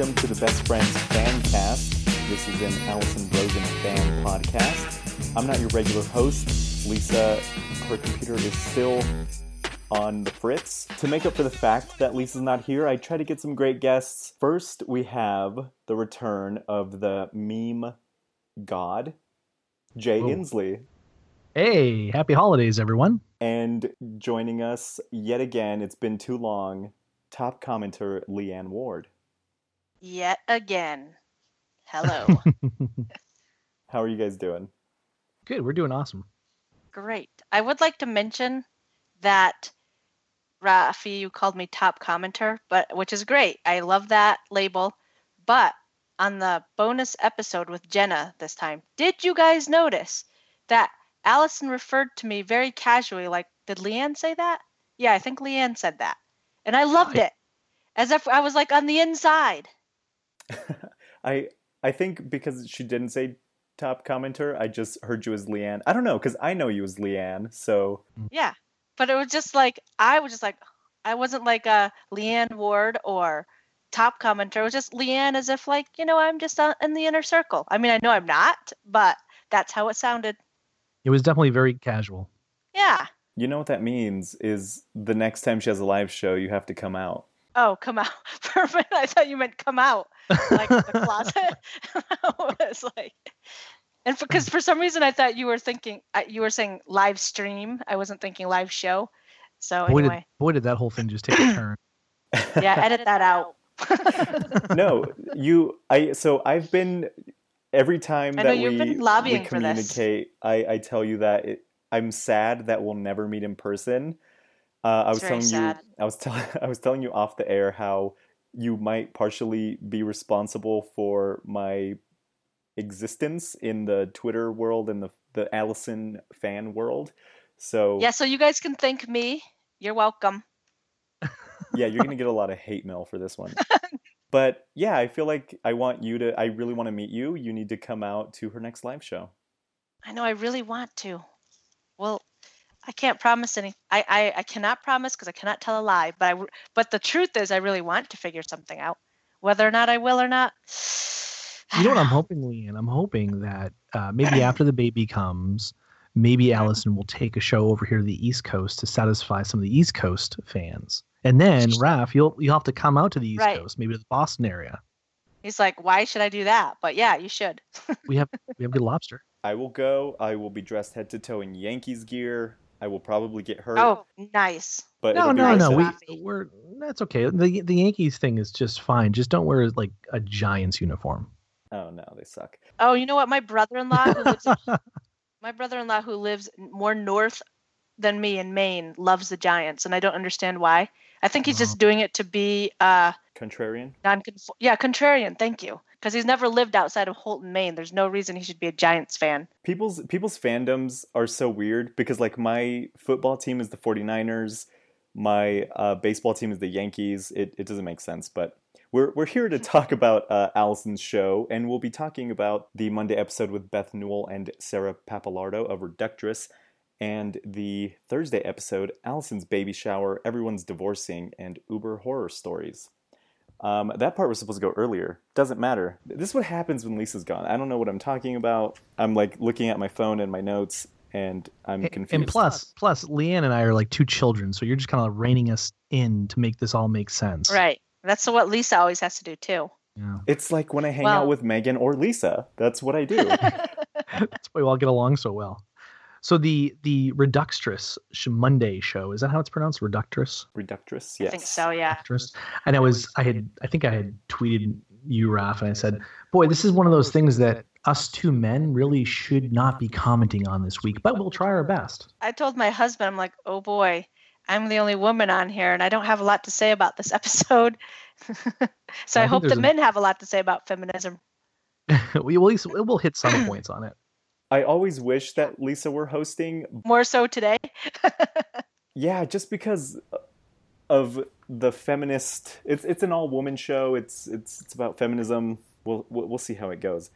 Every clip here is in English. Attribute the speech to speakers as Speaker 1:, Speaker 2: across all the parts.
Speaker 1: Welcome to the Best Friends Fan Cast. This is an Allison Rosen fan podcast. I'm not your regular host. Lisa, her computer is still on the fritz. To make up for the fact that Lisa's not here, I try to get some great guests. First, we have the return of the meme god, Jay
Speaker 2: Whoa. Hey, happy holidays, everyone.
Speaker 1: And joining us yet again, it's been too long, top commenter Leeann Ward.
Speaker 3: Yet again. Hello.
Speaker 1: How are you guys doing?
Speaker 2: Good, we're doing awesome.
Speaker 3: Great. I would like to mention that Rafi, you called me top commenter, but which is great. I love that label. But on the bonus episode with Jenna this time, did you guys notice that Allison referred to me very casually like, did Leeann say that? Yeah, I think Leeann said that. And I loved it. As if I was like on the inside.
Speaker 1: I I think because she didn't say top commenter, I just heard you as Leeann. I don't know because I know you as Leeann. So
Speaker 3: Yeah. But it was just like I was just like I wasn't like a Leeann Ward or top commenter. It was just Leeann as if like, you know, I'm just uh, in the inner circle. I mean, I know I'm not, but that's how it sounded.
Speaker 2: It was definitely very casual.
Speaker 3: Yeah.
Speaker 1: you know what that means is the next time she has a live show, you have to come out.
Speaker 3: Oh, come out. Perfect. I thought you meant come out like the closet. I was like and because for some reason I thought you were thinking you were saying live stream. I wasn't thinking live show. So
Speaker 2: boy,
Speaker 3: anyway,
Speaker 2: did, boy, did that whole thing just take a turn.
Speaker 3: yeah, edit that out.
Speaker 1: no, you. I so I've been every time
Speaker 3: I
Speaker 1: that
Speaker 3: know you've
Speaker 1: we,
Speaker 3: been lobbying
Speaker 1: we
Speaker 3: for this.
Speaker 1: communicate. I I tell you that it, I'm sad that we'll never meet in person. Uh, I was telling
Speaker 3: sad.
Speaker 1: you. I was telling. I was telling you off the air how you might partially be responsible for my existence in the Twitter world and the the Allison fan world. So
Speaker 3: Yeah, so you guys can thank me. You're welcome.
Speaker 1: yeah, you're gonna get a lot of hate mail for this one. But yeah, I feel like I want you to. I really want to meet you. You need to come out to her next live show.
Speaker 3: I know I really want to. Well, I can't promise any. I I, I cannot promise because I cannot tell a lie. But I w- but the truth is, I really want to figure something out. Whether or not I will or not.
Speaker 2: You know what I'm hoping, Leeann? I'm hoping that uh, maybe after the baby comes, maybe Allison will take a show over here to the East Coast to satisfy some of the East Coast fans. And then, Raph, you'll you'll have to come out to the East
Speaker 3: Right.
Speaker 2: Coast, maybe to the Boston area.
Speaker 3: He's like, why should I do that? But yeah, you should.
Speaker 2: We have we have good lobster.
Speaker 1: I will go. I will be dressed head to toe in Yankees gear. I will probably get hurt.
Speaker 3: Oh, nice.
Speaker 1: but
Speaker 2: No, no,
Speaker 1: worth
Speaker 2: no. We we're that's okay. The the Yankees thing is just fine. Just don't wear like a Giants uniform.
Speaker 1: Oh no, they suck.
Speaker 3: Oh, you know what? My brother-in-law who lives my brother-in-law who lives more north than me in Maine loves the Giants, and I don't understand why. I think he's
Speaker 2: Oh.
Speaker 3: just doing it to be uh
Speaker 1: Contrarian.
Speaker 3: Non-conform. yeah contrarian. Thank you, because he's never lived outside of Houlton, Maine. There's no reason he should be a Giants fan.
Speaker 1: People's people's fandoms are so weird because like my football team is the 49ers, my uh, baseball team is the Yankees. It it doesn't make sense, but we're we're here to talk about uh, Allison's show, and we'll be talking about the Monday episode with Beth Newell and Sarah Pappalardo of Reductress, and the Thursday episode, Allison's baby shower, everyone's divorcing, and Uber horror stories. Um, that part was supposed to go earlier. Doesn't matter. This is what happens when Lisa's gone. I don't know what I'm talking about. I'm like looking at my phone and my notes, and I'm
Speaker 2: And-
Speaker 1: confused.
Speaker 2: And plus, plus, Leanne and I are like two children, so you're just kind of reining us in to make this all make sense.
Speaker 3: Right. That's what Lisa always has to do too.
Speaker 2: Yeah.
Speaker 1: it's like when I hang out with Megan or Lisa. That's what I do.
Speaker 2: That's why we all get along so well. So the the Reductress Monday show is that how it's pronounced? Reductress.
Speaker 1: Reductress, Yes.
Speaker 3: I think so. Yeah.
Speaker 2: Reductress. And I was I had I think I had tweeted you, Raf, and I said, "Boy, this is one of those things that us two men really should not be commenting on this week, but we'll try our best."
Speaker 3: I told my husband, I'm like, oh boy, I'm the only woman on here, and I don't have a lot to say about this episode. so
Speaker 2: I
Speaker 3: I, hope
Speaker 2: there's
Speaker 3: the
Speaker 2: a-
Speaker 3: men have a lot to say about feminism.
Speaker 2: we will at least we'll hit some points on it.
Speaker 1: I always wish that Lisa were hosting.
Speaker 3: More so today.
Speaker 1: Yeah, just because uh, of the feminist. It's it's an all woman show. It's it's it's about feminism. We'll we'll we'll see how it goes.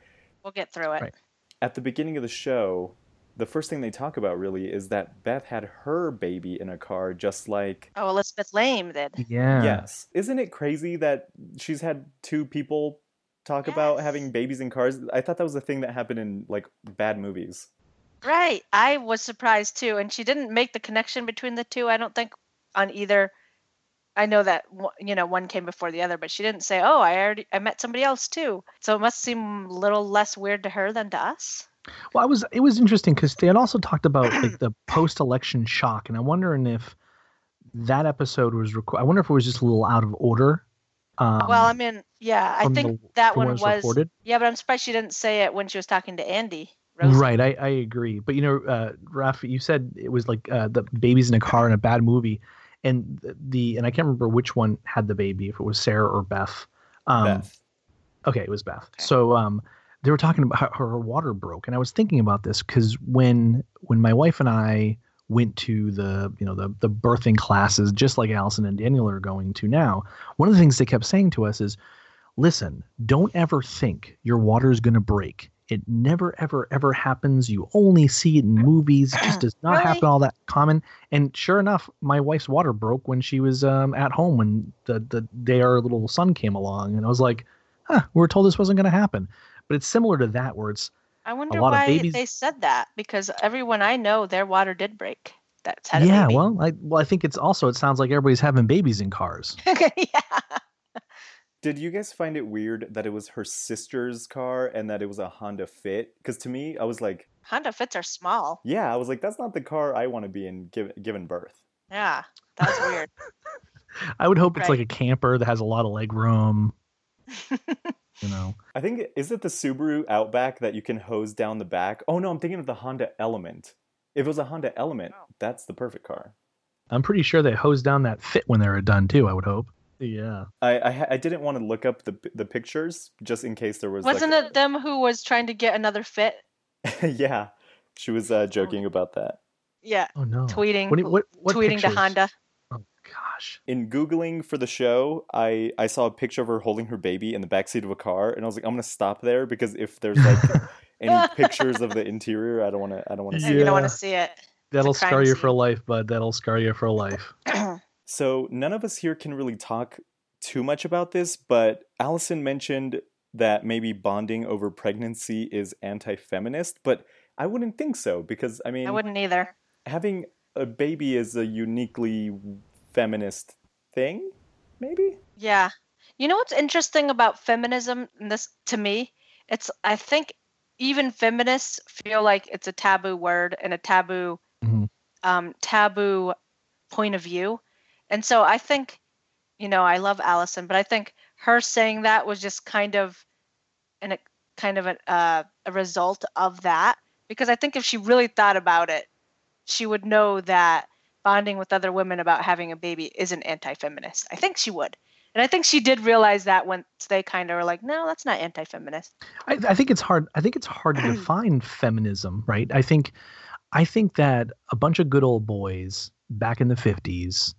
Speaker 3: we'll get through it.
Speaker 2: Right.
Speaker 1: At the beginning of the show, the first thing they talk about really is that Beth had her baby in a car, just like
Speaker 3: Oh, Elizabeth Laime did.
Speaker 2: Yeah.
Speaker 1: yes. Isn't it crazy that she's had two people talk about having babies in cars? I thought that was a thing that happened in like bad movies.
Speaker 3: Right. I was surprised too. And she didn't make the connection between the two, I don't think, on either. I know that one- you know one came before the other, but she didn't say, "Oh, I already I met somebody else too." So it must seem a little less weird to her than to us.
Speaker 2: Well, I was it was interesting because they had also talked about like the post-election shock, and I'm wondering if that episode was. Rec- I wonder if it was just a little out of order. Um,
Speaker 3: well, I mean, yeah, I think
Speaker 2: the-
Speaker 3: that
Speaker 2: from
Speaker 3: one was.
Speaker 2: reported.
Speaker 3: Yeah, but I'm surprised she didn't say it when she was talking to Andy. Rosen.
Speaker 2: Right, I, I agree. But you know, uh, Raf, you said it was like uh, the babies in a car in a bad movie, and the- the and I can't remember which one had the baby, if it was Sarah or Beth. Um,
Speaker 1: Beth.
Speaker 2: Okay, it was Beth.
Speaker 3: Okay.
Speaker 2: So um, they were talking about how her water broke, and I was thinking about this because when when my wife and I went to the you know the the birthing classes, just like Allison and Daniel are going to now, one of the things they kept saying to us is, "Listen, don't ever think your water is going to break." It never, ever, ever happens. You only see it in movies. It just does not
Speaker 3: Really?
Speaker 2: happen all that common. And sure enough, my wife's water broke when she was um, at home when the, the day our little son came along. And I was like, huh, we were told this wasn't going to happen. But it's similar to that, where it's
Speaker 3: I wonder
Speaker 2: lot
Speaker 3: why
Speaker 2: babies-
Speaker 3: they said that because everyone I know, their water did break. That's had a
Speaker 2: yeah.
Speaker 3: baby.
Speaker 2: Well, I well, I think it's also it sounds like everybody's having babies in cars.
Speaker 3: yeah.
Speaker 1: Did you guys find it weird that it was her sister's car and that it was a Honda Fit? Because to me, I was like,
Speaker 3: Honda Fits are small.
Speaker 1: yeah, I was like, that's not the car I want to be in give, given birth.
Speaker 3: Yeah, that's weird.
Speaker 2: I would hope it's like a camper that has a lot of leg room. you know.
Speaker 1: I think is it the Subaru Outback that you can hose down the back? Oh no, I'm thinking of the Honda Element. If it was a Honda Element,
Speaker 3: Oh.
Speaker 1: that's the perfect car.
Speaker 2: I'm pretty sure they hose down that fit when they were done too. I would hope. Yeah.
Speaker 1: I I, I didn't want to look up the the pictures just in case there was
Speaker 3: Wasn't
Speaker 1: like,
Speaker 3: it them who was trying to get another fit?
Speaker 1: yeah, she was uh, joking about that.
Speaker 3: Yeah,
Speaker 2: Oh no.
Speaker 3: tweeting,
Speaker 2: What, what, what
Speaker 3: tweeting to? Honda.
Speaker 2: Gosh.
Speaker 1: In googling for the show, I I saw a picture of her holding her baby in the backseat of a car, and I was like, I'm gonna stop there because if there's like any pictures of the interior, I don't want to. I don't want to.
Speaker 2: Yeah.
Speaker 1: see
Speaker 3: You don't want to see it.
Speaker 2: That'll
Speaker 3: crime
Speaker 2: scar you
Speaker 3: scene.
Speaker 2: for life, bud. That'll scar you for life.
Speaker 1: So none of us here can really talk too much about this, but Allison mentioned that maybe bonding over pregnancy is anti-feminist, but I wouldn't think so because I mean,
Speaker 3: I wouldn't either.
Speaker 1: having a baby is a uniquely feminist thing, maybe.
Speaker 3: Yeah. You know what's interesting about feminism and this to me? It's I think even feminists feel like it's a taboo word and a taboo
Speaker 2: Mhm.
Speaker 3: um, taboo point of view. And so I think, you know, I love Allison, but I think her saying that was just kind of an a kind of a, uh, a result of that because I think if she really thought about it, she would know that bonding with other women about having a baby isn't anti-feminist. I think she would. And I think she did realize that once they kind of were like, no, that's not anti-feminist.
Speaker 2: I, I think it's hard. I think it's hard to define feminism, right? I think, I think that a bunch of good old boys back in the fifties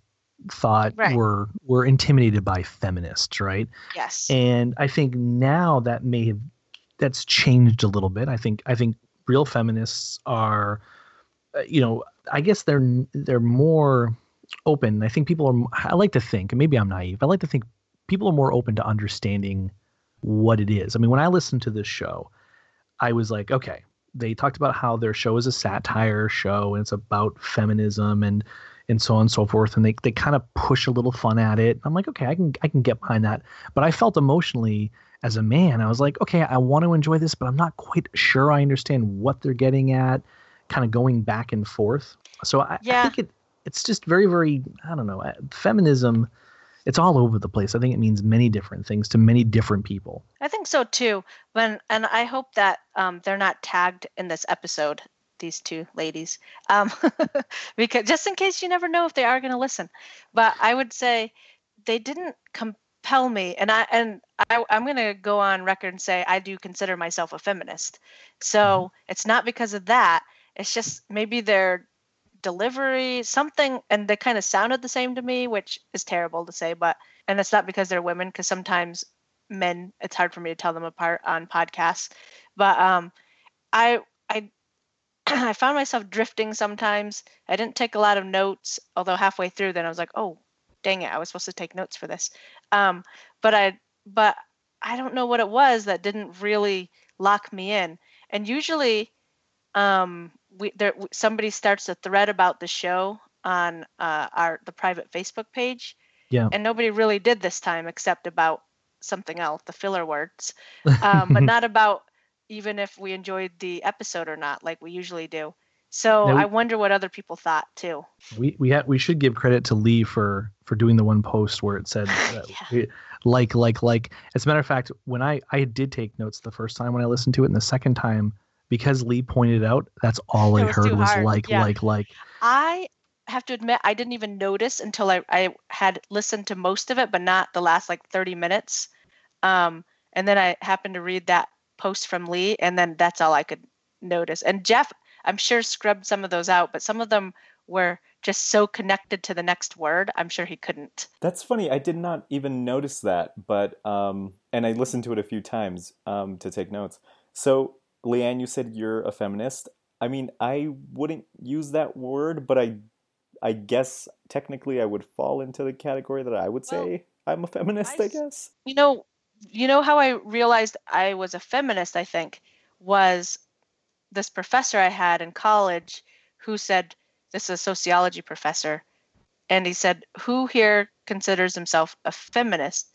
Speaker 2: thought
Speaker 3: Right.
Speaker 2: were were intimidated by feminists, right?
Speaker 3: Yes.
Speaker 2: And I think now that may have that's changed a little bit. I think I think real feminists are, uh, you know, I guess they're they're more open. I think people are. I like to think, and maybe I'm naive. I like to think people are more open to understanding what it is. I mean, when I listened to this show, I was like, okay, they talked about how their show is a satire show and it's about feminism and and so on and so forth and they, they kind of push a little fun at it i'm like okay i can i can get behind that but i felt emotionally as a man i was like okay i want to enjoy this but i'm not quite sure i understand what they're getting at kind of going back and forth so i, I think it it's just very very i don't know uh, feminism it's all over the place i think it means many different things to many different people
Speaker 3: I think so too. When and I hope that um, they're not tagged in this episode. These two ladies, um, because just in case you never know if they are going to listen. But I would say they didn't compel me, and I and I, I'm going to go on record and say I do consider myself a feminist. So it's not because of that. It's just maybe their delivery, something, and they kind of sounded the same to me, which is terrible to say, but and it's not because they're women, because sometimes men it's hard for me to tell them apart on podcasts but um i i I found myself drifting sometimes. I didn't take a lot of notes, although halfway through, then I was like, oh, dang it, I was supposed to take notes for this. Um, but I, but I don't know what it was that didn't really lock me in. And usually, um, we there somebody starts a thread about the show on uh, our the private Facebook page.
Speaker 2: Yeah.
Speaker 3: And nobody really did this time except about something else, the filler words, um, but not about even if we enjoyed the episode or not, like we usually do. So
Speaker 2: we-
Speaker 3: I wonder what other people thought too.
Speaker 2: We we ha- we should give credit to Lee for for doing the one post where it said uh,
Speaker 3: Yeah.
Speaker 2: like like like. As a matter of fact, when I I did take notes the first time when I listened to it, and the second time because Lee pointed out, that's all
Speaker 3: It
Speaker 2: I
Speaker 3: was
Speaker 2: heard was
Speaker 3: hard,
Speaker 2: like
Speaker 3: yeah.
Speaker 2: like like.
Speaker 3: I have to admit I didn't even notice until I, I had listened to most of it, but not the last like 30 minutes. Um, and then I happened to read that post from Lee, and then that's all I could notice. And Jeff, I'm sure scrubbed some of those out, but some of them were just so connected to the next word. I'm sure he couldn't.
Speaker 1: That's funny. I did not even notice that, but um, and I listened to it a few times um, to take notes. So, Leeann, you said you're a feminist. I mean, I wouldn't use that word, but I, I guess technically I would fall into the category that I would
Speaker 3: Well,
Speaker 1: say I'm a feminist.
Speaker 3: I
Speaker 1: guess.
Speaker 3: You know, you know how I realized I was a feminist, I think, was this professor I had in college who said, this is a sociology professor, and he said, Who here considers himself a feminist?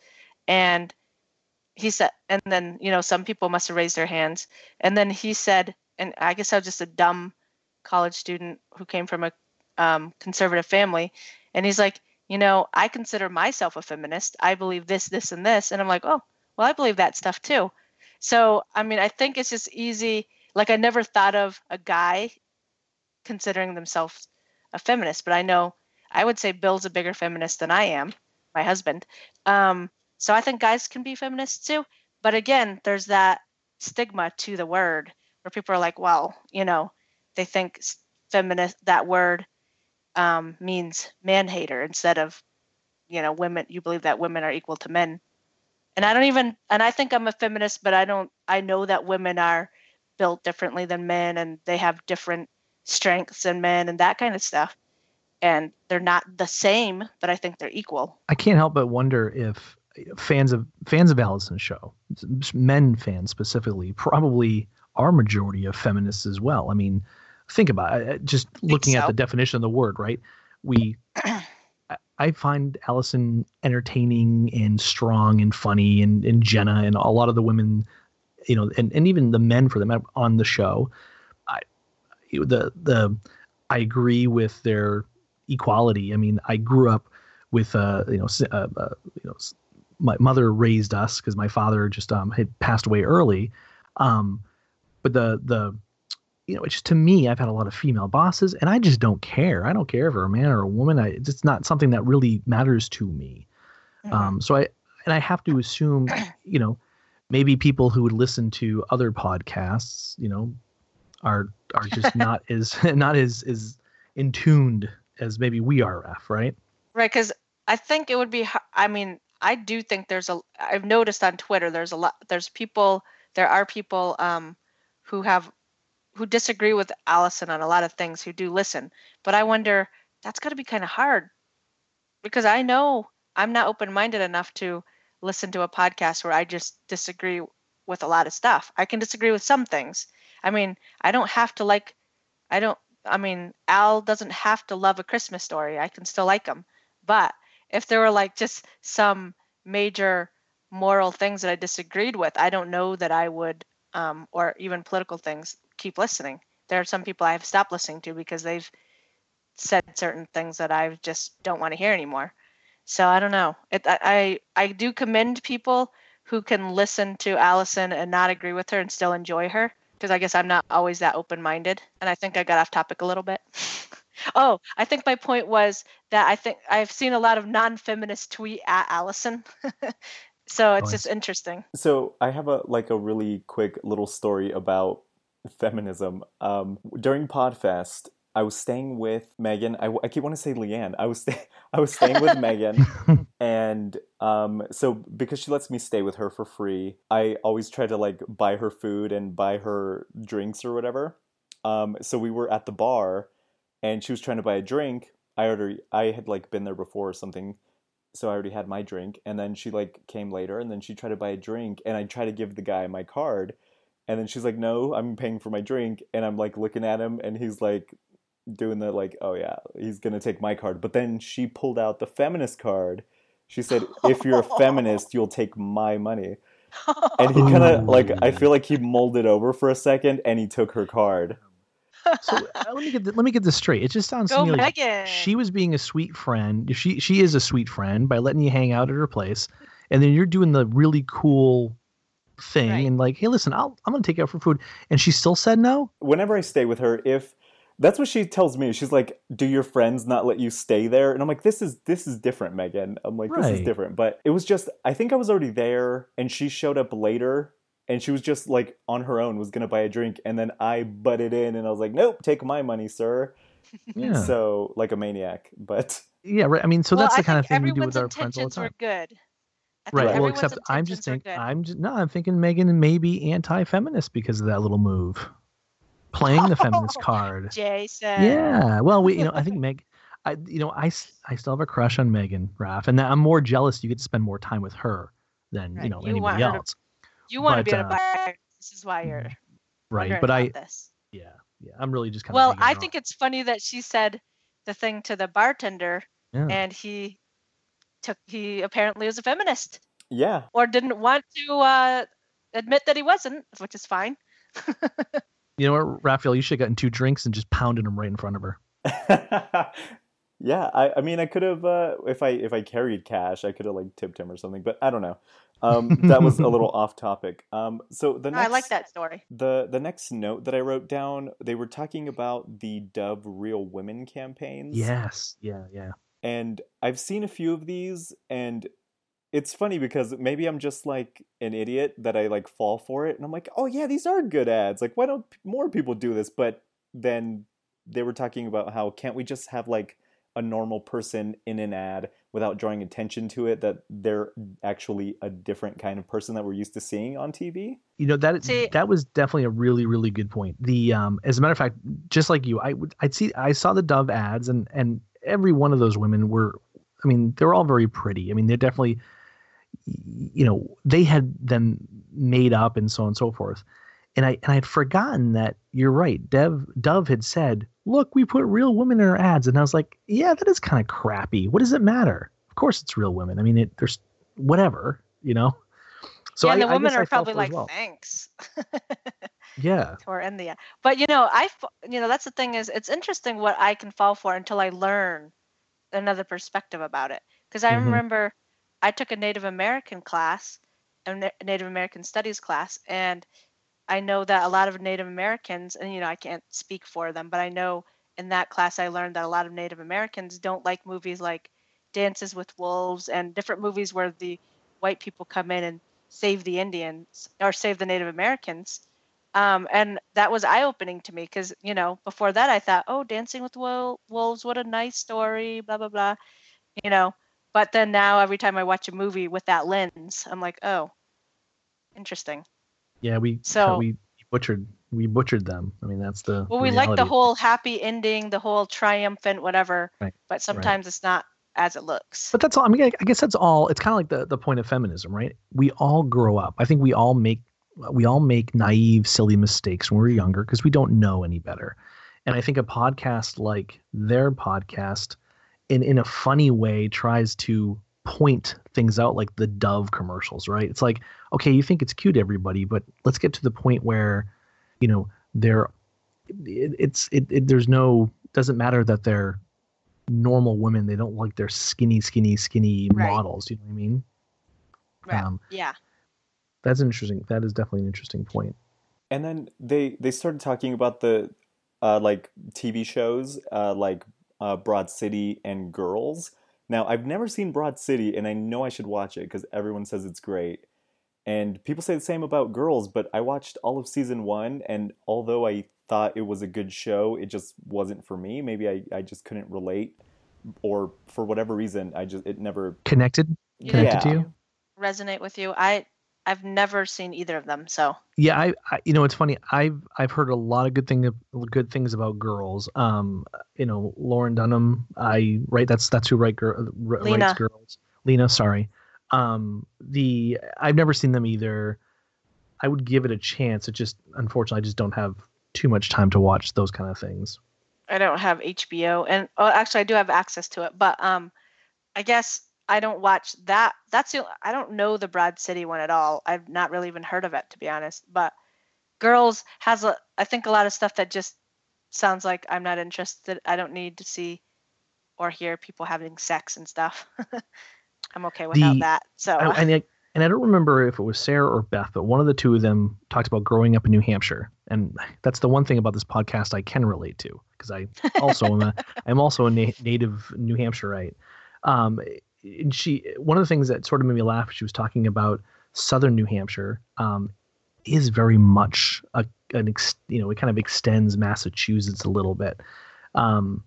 Speaker 3: And he said, and then, you know, some people must have raised their hands. And then he said, and I guess I was just a dumb college student who came from a um, conservative family. And he's like, you know, I consider myself a feminist. I believe this, this, and this. And I'm like, oh, well, I believe that stuff too. So, I mean, I think it's just easy. Like, I never thought of a guy considering themselves a feminist, but I know I would say Bill's a bigger feminist than I am, my husband. Um, so I think guys can be feminists too. But again, there's that stigma to the word where people are like, well, you know, they think feminist, that word um, means man hater instead of, you know, women, you believe that women are equal to men. And I don't even, and I think I'm a feminist, but I don't, I know that women are built differently than men and they have different strengths than men and that kind of stuff. And they're not the same, but I think they're equal.
Speaker 2: I can't help but wonder if fans of fans of Allison's show, men fans specifically, probably are majority of feminists as well. I mean, think about it. Just looking at the definition of the word, right? We, I- find Allison entertaining and strong and funny, and, and Jenna and a lot of the women, you know, and, and even the men for them on the show. I, the the, I agree with their equality. I mean, I grew up with uh, you know, uh, uh, you know, my mother raised us because my father just um had passed away early. Um, but the the you know, it's just to me, I've had a lot of female bosses, and I just don't care. I don't care if they're a man or a woman. I, it's just not something that really matters to me.
Speaker 3: Mhm.
Speaker 2: Um, so I and I have to assume, you know, maybe people who would listen to other podcasts, you know, are are just not as not as as in tuned as maybe we are, Raf, right?
Speaker 3: Right, because I think it would be. I mean, I do think there's a. I've noticed on Twitter there's a lot. There's people. There are people um, who have who disagree with Allison on a lot of things who do listen. But I wonder that's got to be kind of hard because I know I'm not open-minded enough to listen to a podcast where I just disagree with a lot of stuff. I can disagree with some things. I mean, I don't have to like. I don't. I mean, Al doesn't have to love a Christmas story. I can still like him. But if there were like just some major moral things that I disagreed with, I don't know that I would, um, or even political things, keep listening. There are some people I've stopped listening to because they've said certain things that I just don't want to hear anymore. So I don't know. It, I, I I do commend people who can listen to Allison and not agree with her and still enjoy her because I guess I'm not always that open-minded. And I think I got off topic a little bit. oh, I think my point was that I think I've seen a lot of non-feminist tweet at Allison. so it's
Speaker 2: I
Speaker 3: just interesting.
Speaker 1: So I have a like a really quick little story about feminism. Um, during Podfest, I was staying with Megan. I, I keep want to say Leeann. I was stay, I was staying with Megan, and um, so because she lets me stay with her for free, I always try to like buy her food and buy her drinks or whatever. Um, so we were at the bar, and she was trying to buy a drink. I already I had like been there before or something, so I already had my drink. And then she like came later, and then she tried to buy a drink, and I tried to give the guy my card, and then she's like, "No, I'm paying for my drink," and I'm like looking at him, and he's like doing the like, "Oh yeah, he's gonna take my card," but then she pulled out the feminist card. She said, "If you're a feminist, you'll take my money." And he kind of like I feel like he molded over for a second, and he took her card.
Speaker 2: So uh, let me get th- let me get this straight. It just sounds
Speaker 3: Go
Speaker 2: to me like she was being a sweet friend. She she is a sweet friend by letting you hang out at her place, and then you're doing the really cool thing
Speaker 3: Right.
Speaker 2: and like, hey, listen, I'll I'm gonna take you out for food, and she still said no.
Speaker 1: whenever I stay with her, if that's what she tells me, she's like, "Do your friends not let you stay there?" And I'm like, "This is this is different, Megan." I'm like, "This is different." But it was just, I think I was already there, and she showed up later, and she was just like on her own, was gonna buy a drink, and then I butted in, and I was like, "Nope, take my money, sir."
Speaker 2: Yeah,
Speaker 1: So like a maniac, but
Speaker 2: yeah, right. I mean, so
Speaker 3: well,
Speaker 2: that's
Speaker 3: I
Speaker 2: the kind of thing we do with our friends all the
Speaker 3: intentions
Speaker 2: time.
Speaker 3: were good. I think
Speaker 2: Right. Well, except I'm just thinking. I'm just no, I'm thinking Megan may be anti-feminist because of that little move, playing the feminist card.
Speaker 3: Jason.
Speaker 2: Yeah. Well, we, you know, I think Meg, I, you know, I, I still have a crush on Megan Raff, and I'm more jealous you get to spend more time with her than you know
Speaker 3: you want
Speaker 2: anybody
Speaker 3: her to-
Speaker 2: else.
Speaker 3: You want to
Speaker 2: But,
Speaker 3: be able to
Speaker 2: uh,
Speaker 3: buy. This is why you're
Speaker 2: Right.
Speaker 3: wondering
Speaker 2: But I,
Speaker 3: this.
Speaker 2: yeah, yeah, I'm really just kind
Speaker 3: Well,
Speaker 2: of.
Speaker 3: Well, I think it's funny that she said the thing to the bartender,
Speaker 2: Yeah.
Speaker 3: and he took. He apparently was a feminist,
Speaker 1: yeah,
Speaker 3: or didn't want to uh, admit that he wasn't, which is fine.
Speaker 2: You know what, Raphael? You should have gotten two drinks and just pounded them right in front of her.
Speaker 1: yeah. I, I mean, I could have uh, if I if I carried cash, I could have like tipped him or something, but I don't know. Um, that was a little off topic. Um, so the next,
Speaker 3: I like that story.
Speaker 1: The the next note that I wrote down, they were talking about the Dove Real Women campaigns.
Speaker 2: Yes. Yeah. Yeah.
Speaker 1: And I've seen a few of these and it's funny because maybe I'm just like an idiot that I like fall for it and I'm like, "Oh yeah, these are good ads. Like why don't p- more people do this?" But then they were talking about how can't we just have like a normal person in an ad without drawing attention to it that they're actually a different kind of person that we're used to seeing on TV?
Speaker 2: You know that
Speaker 3: See-
Speaker 2: that was definitely a really really good point. The um, as a matter of fact, just like you, I would I'd see I saw the Dove ads and and every one of those women were, I mean, they're all very pretty. I mean, they're definitely, you know, they had them made up and so on and so forth. And I and I had forgotten that you're right. Dev Dove had said, "Look, we put real women in our ads," and I was like, "Yeah, that is kind of crappy. What does it matter? Of course, it's real women. I mean, it there's whatever, you know." So
Speaker 3: yeah,
Speaker 2: I,
Speaker 3: and the women
Speaker 2: I
Speaker 3: are probably
Speaker 2: for it as
Speaker 3: like,
Speaker 2: well.
Speaker 3: "Thanks."
Speaker 2: Yeah.
Speaker 3: or in the but you know I you know that's the thing is it's interesting what i can fall for until i learn another perspective about it because i
Speaker 2: Mhm.
Speaker 3: remember i took a native american class a native american studies class and i know that a lot of native americans and you know i can't speak for them but i know in that class i learned that a lot of native americans don't like movies like dances with wolves and different movies where the white people come in and save the indians or save the native americans um, and that was eye opening to me because you know before that I thought, oh, Dancing with Wolves, what a nice story, blah blah blah, you know. But then now every time I watch a movie with that lens, I'm like, oh, interesting.
Speaker 2: Yeah, we
Speaker 3: So-
Speaker 2: we butchered we butchered them. I mean, that's the
Speaker 3: Well, we like the whole happy ending, the whole triumphant whatever,
Speaker 2: Right,
Speaker 3: but sometimes it's not as it looks.
Speaker 2: But that's all. I mean, I I guess that's all. It's kind of like the the point of feminism, right? We all grow up. I think we all make we all make naive, silly mistakes when we're younger because we don't know any better. And I think a podcast like their podcast, in in a funny way, tries to point things out like the Dove commercials, right? It's like, okay, you think it's cute, everybody, but let's get to the point where, you know, they're it, it's it, it there's no doesn't matter that they're normal women. They don't like their skinny, skinny, skinny
Speaker 3: Right.
Speaker 2: models. You know what I mean?
Speaker 3: Right.
Speaker 2: Um,
Speaker 3: yeah.
Speaker 2: that's an interesting. That is definitely an interesting point.
Speaker 1: And then they they started talking about the uh, like TV shows uh, like uh, Broad City and Girls. Now I've never seen Broad City, and I know I should watch it because everyone says it's great. And people say the same about Girls, but I watched all of season one, and although I thought it was a good show, it just wasn't for me. Maybe I, I just couldn't relate, or for whatever reason, I just it never.
Speaker 2: Connected, connected
Speaker 1: Yeah.
Speaker 2: to you.
Speaker 3: resonate with you. I I've never seen either of them. So
Speaker 2: Yeah, I, I you know it's funny. I've I've heard a lot of good thing good things about girls. Um, you know, Lauren Dunham. I right. That's that's who write girl writes girls. Lena, sorry. Um, the I've never seen them either. I would give it a chance. It just unfortunately I just don't have too much time to watch those kind of things.
Speaker 3: I don't have HBO, and oh, actually, I do have access to it. But um, I guess I don't watch that. That's the I don't know the Broad City one at all. I've not really even heard of it to be honest. But Girls has a I think a lot of stuff that just sounds like I'm not interested. I don't need to see or hear people having sex and stuff. I'm okay without
Speaker 2: The-
Speaker 3: that. So
Speaker 2: I, and I, and I don't remember if it was Sarah or Beth, but one of the two of them talked about growing up in New Hampshire, and that's the one thing about this podcast I can relate to because I also am a I'm also a na- native New Hampshireite. Um, she one of the things that sort of made me laugh. She was talking about southern New Hampshire. Um, is very much a an ex, you know it kind of extends Massachusetts a little bit. Um,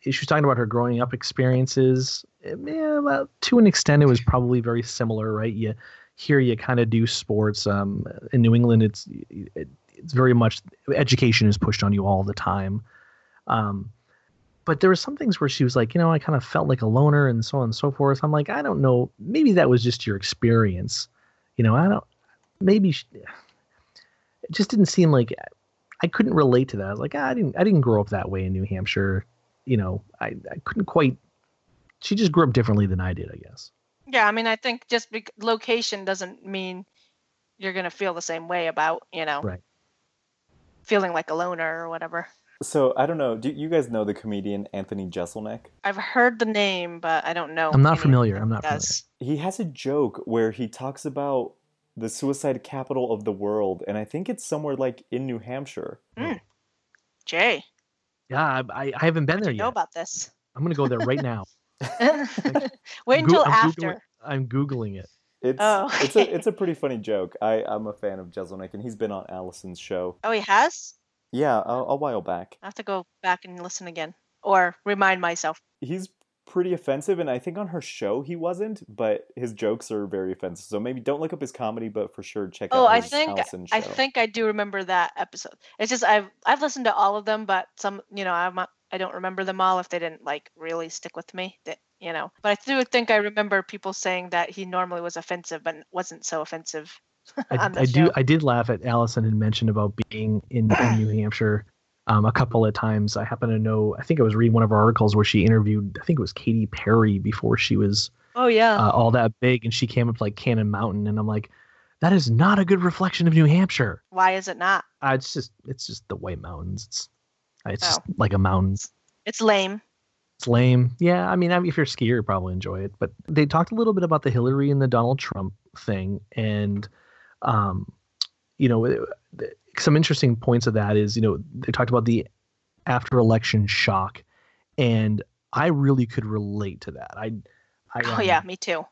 Speaker 2: she was talking about her growing up experiences. Eh, Yeah, well, to an extent, it was probably very similar, right? You here you kind of do sports. Um, in New England, it's it, it's very much education is pushed on you all the time. Um, but there were some things where she was like, you know, I kind of felt like a loner and so on and so forth. I'm like, I don't know. Maybe that was just your experience. You know, I don't. Maybe she, it just didn't seem like I couldn't relate to that. I was like, ah, I didn't. I didn't grow up that way in New Hampshire. You know, I, I couldn't quite. She just grew up differently than I did, I guess.
Speaker 3: yeah, I mean, I think just bec- location doesn't mean you're gonna feel the same way about you know
Speaker 2: Right.
Speaker 3: feeling like a loner or whatever.
Speaker 1: So I don't know. Do you guys know the comedian Anthony Jeselnik?
Speaker 3: I've heard the name, but I don't know.
Speaker 2: I'm not familiar. I'm not
Speaker 3: does.
Speaker 1: He has a joke where he talks about the suicide capital of the world, and I think it's somewhere like in New Hampshire. Hmm.
Speaker 3: Jay,
Speaker 2: Yeah, I, I, I haven't been there
Speaker 3: you know about this?
Speaker 2: I'm gonna go there right now.
Speaker 3: Wait until
Speaker 2: I'm
Speaker 3: after.
Speaker 2: Googling, I'm googling it.
Speaker 1: It's
Speaker 3: Oh,
Speaker 1: it's a it's a pretty funny joke. I I'm a fan of Jeselnik, and he's been on Allison's show.
Speaker 3: Oh, he has.
Speaker 1: Yeah, a, a while back.
Speaker 3: I have to go back and listen again, or remind myself.
Speaker 1: He's pretty offensive, and I think on her show he wasn't, but his jokes are very offensive. So maybe don't look up his comedy, but for sure check
Speaker 3: Oh,
Speaker 1: out
Speaker 3: I think
Speaker 1: Allison show.
Speaker 3: I think I do remember that episode. It's just I've I've listened to all of them, but some you know I'm I don't remember them all if they didn't like really stick with me. That you know, but I do think I remember people saying that he normally was offensive, but wasn't so offensive.
Speaker 2: I, I do. I did laugh at Allison had mentioned about being in, in New Hampshire um, a couple of times. I happen to know I think I was reading one of her articles where she interviewed I think it was Katy Perry before she was
Speaker 3: Oh yeah.
Speaker 2: uh, all that big and she came up like Cannon Mountain and I'm like that is not a good reflection of New Hampshire.
Speaker 3: Why is it not?
Speaker 2: Uh, it's just it's just the White Mountains. It's it's just
Speaker 3: Oh.
Speaker 2: like a mountains.
Speaker 3: It's lame.
Speaker 2: It's lame. Yeah, I mean, I mean, if you're a skier, you probably enjoy it. But they talked a little bit about the Hillary and the Donald Trump thing, and um, you know, some interesting points of that is, you know, they talked about the after election shock, and I really could relate to that. I, I
Speaker 3: Oh
Speaker 2: um,
Speaker 3: yeah, me too.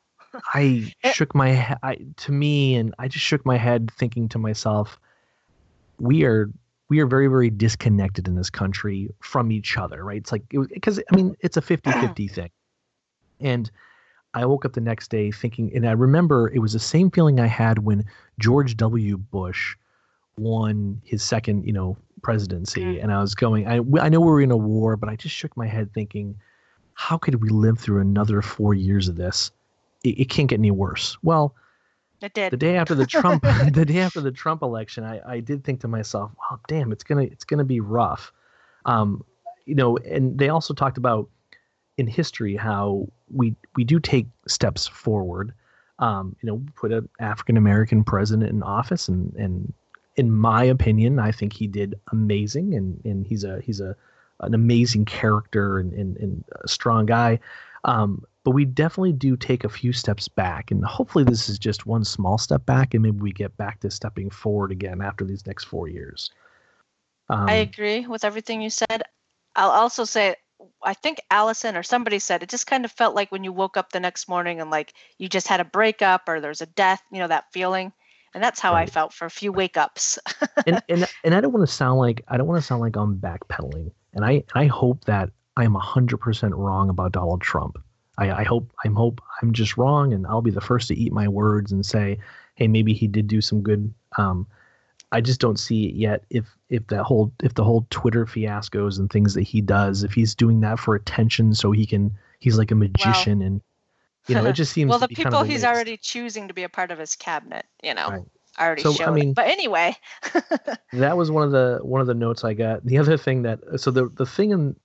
Speaker 2: I
Speaker 3: Eh.
Speaker 2: shook my head I, to me, and I just shook my head, thinking to myself, we are we are very very disconnected in this country from each other, right? It's like because I mean it's a 50-50 thing, and I woke up the next day thinking, and I remember it was the same feeling I had when George W. Bush won his second, you know, presidency,
Speaker 3: Mm.
Speaker 2: and I was going, I I know we were in a war, but I just shook my head thinking, how could we live through another four years of this? It, it can't get any worse. Well,
Speaker 3: It did.
Speaker 2: the day after the Trump the day after the Trump election, I, I did think to myself, "Wow, damn, it's gonna it's gonna be rough." Um, you know, and they also talked about in history how we we do take steps forward. Um, you know, put an African American president in office, and and in my opinion, I think he did amazing, and and he's a he's a an amazing character and and, and a strong guy. Um, but we definitely do take a few steps back, and hopefully this is just one small step back, and maybe we get back to stepping forward again after these next four years. Um,
Speaker 3: I agree with everything you said. I'll also say, I think Allison or somebody said it just kind of felt like when you woke up the next morning and like you just had a breakup or there's a death, you know, that feeling. And that's how I felt for a few wake ups.
Speaker 2: and and and I don't want to sound like I don't want to sound like I'm backpedaling, and I I hope that I am hundred percent wrong about Donald Trump. I, I hope I'm hope I'm just wrong, and I'll be the first to eat my words and say, hey, maybe he did do some good. Um, I just don't see it yet. If if that whole if the whole Twitter fiascos and things that he does, if he's doing that for attention, so he can he's like a magician and you know it just seems
Speaker 3: well the
Speaker 2: be kind
Speaker 3: people
Speaker 2: of
Speaker 3: he's already choosing to be a part of his cabinet you know
Speaker 2: Right.
Speaker 3: already
Speaker 2: So, I mean-
Speaker 3: it. but anyway
Speaker 2: that was one of the one of the notes I got. The other thing that so the the thing in,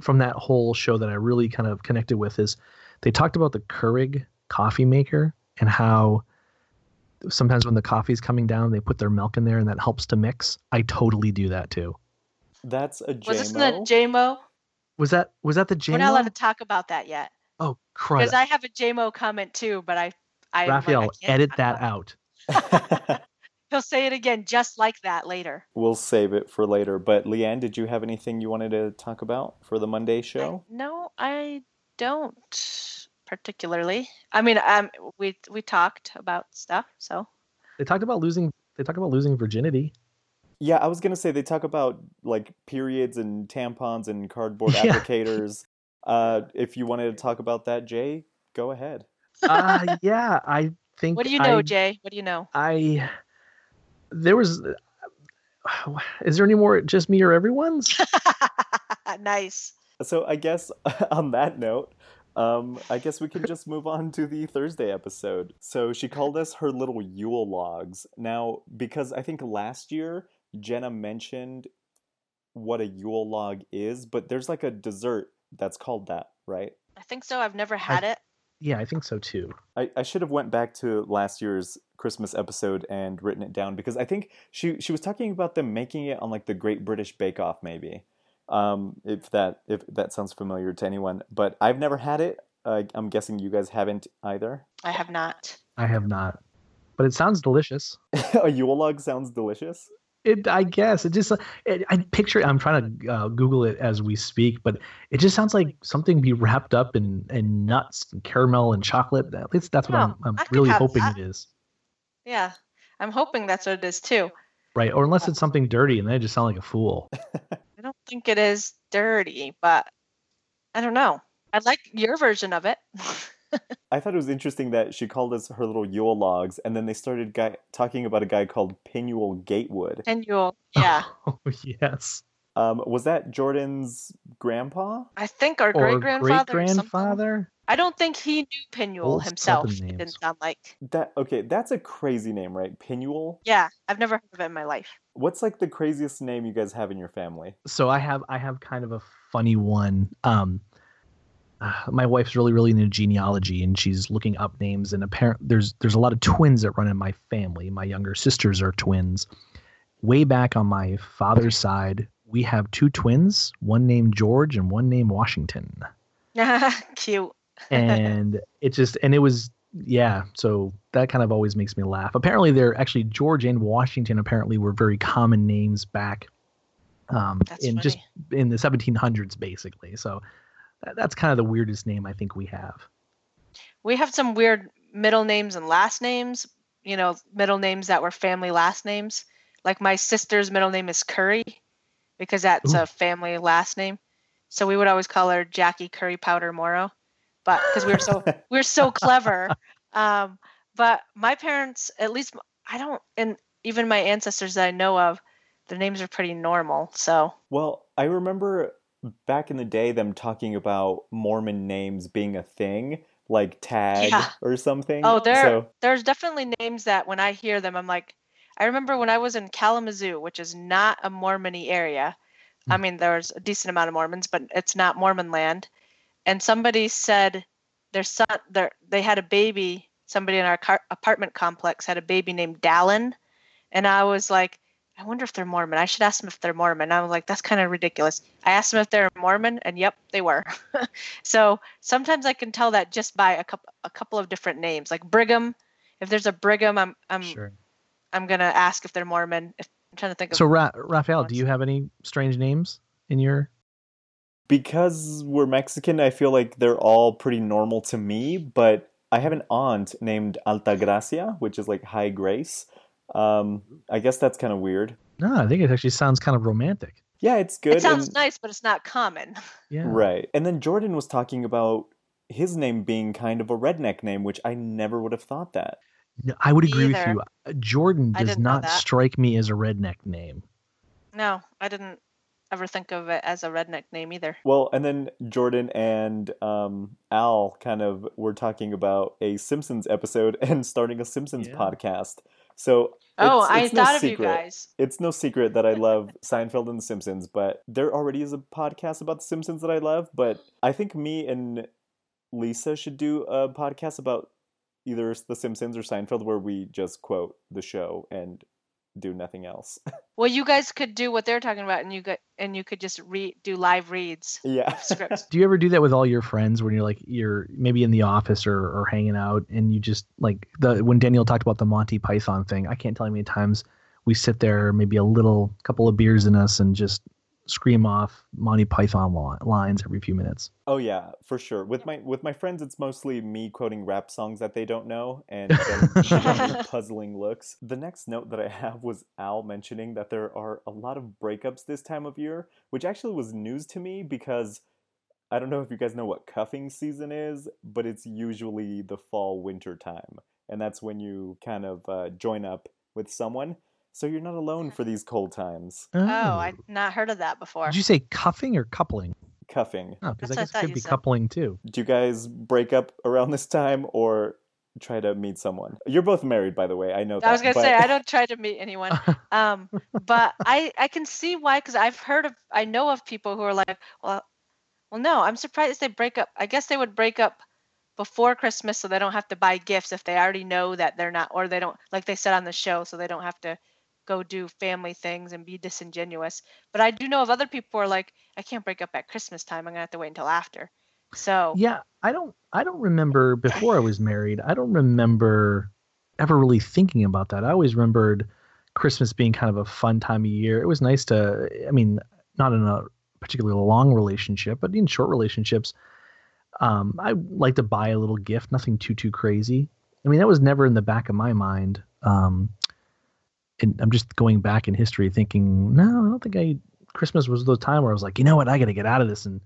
Speaker 2: from that whole show that I really kind of connected with is they talked about the Keurig coffee maker and how sometimes when the coffee's coming down they put their milk in there and that helps to mix. I totally do that too.
Speaker 1: That's a
Speaker 3: was this the
Speaker 1: JMO.
Speaker 3: JMO?
Speaker 2: Was that was that the JMO?
Speaker 3: We're not allowed to talk about that yet
Speaker 2: Oh crud!
Speaker 3: because I have a JMO comment too, but I I
Speaker 2: Raphael,
Speaker 3: like, I can't
Speaker 2: edit that out.
Speaker 3: He'll say it again just like that later.
Speaker 1: we'll save it for later. But Leeann, did you have anything you wanted to talk about for the Monday
Speaker 3: I-
Speaker 1: show?
Speaker 3: no, I don't particularly. I mean, um, we we talked about stuff, so
Speaker 2: They talked about losing. They talked about losing virginity.
Speaker 1: Yeah, I was gonna say they talk about like periods and tampons and cardboard
Speaker 2: Yeah.
Speaker 1: applicators. Uh, if you wanted to talk about that, Jay, go ahead.
Speaker 2: Uh, yeah, I think.
Speaker 3: what do you know,
Speaker 2: I,
Speaker 3: Jay? What do you know?
Speaker 2: I there was. Is there any more? Just me or everyone's?
Speaker 3: nice.
Speaker 1: So I guess on that note, um, I guess we can just move on to the Thursday episode. So she called us her little Yule logs. Now, because I think last year Jenna mentioned what a Yule log is, but there's like a dessert that's called that, right?
Speaker 3: I think so. I've never had it.
Speaker 2: Yeah, I think so too.
Speaker 1: I, I should have went back to last year's Christmas episode and written it down because I think she she was talking about them making it on like the Great British Bake Off maybe. Um, if that if that sounds familiar to anyone, but I've never had it. Uh, I'm guessing you guys haven't either.
Speaker 3: I have not.
Speaker 2: I have not, but it sounds delicious.
Speaker 1: a Yule log sounds delicious.
Speaker 2: It, I guess it just. It, I picture. it- I'm trying to uh, Google it as we speak, but it just sounds like something be wrapped up in, in nuts and caramel and chocolate. At least that's what
Speaker 3: Oh,
Speaker 2: I'm, I'm really hoping
Speaker 3: that.
Speaker 2: it is.
Speaker 3: Yeah, I'm hoping that's what it is too.
Speaker 2: Right, or unless it's something dirty, and then I just sound like a fool.
Speaker 3: I don't think it is dirty, but I don't know. I like your version of it.
Speaker 1: I thought it was interesting that she called us her little Yule logs, and then they started guy, talking about a guy called Pinuel Gatewood.
Speaker 3: and you'll, yeah.
Speaker 2: Oh yes.
Speaker 1: Um, was that Jordan's grandpa?
Speaker 3: I think our great grandfather.
Speaker 2: great grandfather.
Speaker 3: I don't think he knew Pinuel
Speaker 2: Old
Speaker 3: himself. It didn't sound like.
Speaker 1: That okay? That's a crazy name, right? Pinuel.
Speaker 3: Yeah, I've never heard of it in my life.
Speaker 1: What's like the craziest name you guys have in your family?
Speaker 2: so I have I have kind of a funny one. Um, uh, my wife's really really into genealogy, and she's looking up names. And apparent there's there's a lot of twins that run in my family. My younger sisters are twins. Way back on my father's side, we have two twins, one named George and one named Washington.
Speaker 3: Cute.
Speaker 2: and it just and it was yeah so that kind of always makes me laugh apparently they're actually george and washington apparently were very common names back um
Speaker 3: That's
Speaker 2: in just in the 1700s basically so that, that's kind of the weirdest name i think we have
Speaker 3: We have some weird middle names and last names. You know, middle names that were family last names. Like my sister's middle name is Curry, because that's
Speaker 2: Ooh.
Speaker 3: a family last name. So we would always call her Jackie Curry Powder Morrow, but because we were so we we're so clever. Um, but my parents, at least I don't, and even my ancestors that I know of, their names are pretty normal. So
Speaker 1: Well, I remember back in the day them talking about Mormon names being a thing, like Tag
Speaker 3: Yeah.
Speaker 1: or something.
Speaker 3: Oh, there,
Speaker 1: So,
Speaker 3: there's definitely names that when I hear them, I'm like, I remember when I was in Kalamazoo, which is not a Mormony area. I mean, there's a decent amount of Mormons, but it's not Mormon land. And somebody said their son, their they had a baby. Somebody in our car, apartment complex had a baby named Dallin, and I was like, I wonder if they're Mormon. I should ask them if they're Mormon. I was like, that's kind of ridiculous. I asked them if they're Mormon, and yep, they were. so sometimes I can tell that just by a couple a couple of different names, like Brigham. If there's a Brigham, I'm I'm
Speaker 2: sure
Speaker 3: I'm gonna ask if they're Mormon. If, I'm trying to think of.
Speaker 2: so Ra- raphael do you have any strange names in your
Speaker 1: because we're Mexican, I feel like they're all pretty normal to me, but I have an aunt named Altagracia, which is like high grace. Um, I guess that's kind of weird.
Speaker 2: no i think it actually sounds kind of romantic
Speaker 1: Yeah, it's good.
Speaker 3: it sounds
Speaker 1: and-
Speaker 3: nice, but it's not common.
Speaker 2: yeah
Speaker 1: Right. And then Jordan was talking about his name being kind of a redneck name, which I never would have thought that.
Speaker 2: No, I would
Speaker 3: Me
Speaker 2: agree with you. Uh, Jordan does
Speaker 3: didn't know
Speaker 2: not
Speaker 3: that.
Speaker 2: strike me as a redneck name.
Speaker 3: No, I didn't ever think of it as a redneck name either.
Speaker 1: Well, and then Jordan and um, Al kind of were talking about a Simpsons episode and starting a Simpsons
Speaker 2: Yeah.
Speaker 1: podcast. So
Speaker 3: Oh,
Speaker 1: it's-
Speaker 3: I
Speaker 1: it's no
Speaker 3: thought of you guys.
Speaker 1: It's no secret that I love Seinfeld and The Simpsons, but there already is a podcast about The Simpsons that I love. But I think me and Lisa should do a podcast about either The Simpsons or Seinfeld where we just quote the show and do nothing else.
Speaker 3: Well, you guys could do what they're talking about, and you got and you could just read do live reads
Speaker 1: yeah.
Speaker 3: scripts.
Speaker 2: Do you ever do that with all your friends when you're like you're maybe in the office or, or hanging out and you just like the when Daniel talked about the Monty Python thing, I can't tell you how many times we sit there, maybe a little couple of beers in us and just scream off Monty Python lines every few minutes.
Speaker 1: Oh yeah, for sure. With my with my friends, it's mostly me quoting rap songs that they don't know and them giving me puzzling looks. The next note that I have was Al mentioning that there are a lot of breakups this time of year, which actually was news to me because I don't know if you guys know what cuffing season is, but it's usually the fall winter time, and that's when you kind of uh, join up with someone, so you're not alone for these cold times.
Speaker 3: Oh, I've not heard of that before.
Speaker 2: Did you say cuffing or coupling?
Speaker 1: Cuffing.
Speaker 2: Oh, because I
Speaker 3: That's I
Speaker 2: guess it could be
Speaker 3: said.
Speaker 2: coupling too.
Speaker 1: do you guys break up around this time or try to meet someone? You're both married, by the way. I know that.
Speaker 3: I was gonna
Speaker 1: but-
Speaker 3: say I don't try to meet anyone, um, but I I can see why because I've heard of I know of people who are like, well, well, no, I'm surprised they break up. I guess they would break up before Christmas so they don't have to buy gifts if they already know that they're not, or they don't like they said on the show, so they don't have to go do family things and be disingenuous. But I do know of other people who are like, I can't break up at Christmas time. I'm gonna have to wait until after. So
Speaker 2: Yeah, I don't I don't remember before I was married. I don't remember ever really thinking about that. I always remembered Christmas being kind of a fun time of year. It was nice to I mean, not in a particularly long relationship, but in short relationships, um, I like to buy a little gift, nothing too too crazy. I mean, that was never in the back of my mind. Um, and I'm just going back in history thinking, no, I don't think I Christmas was the time where I was like, you know what, I got to get out of this and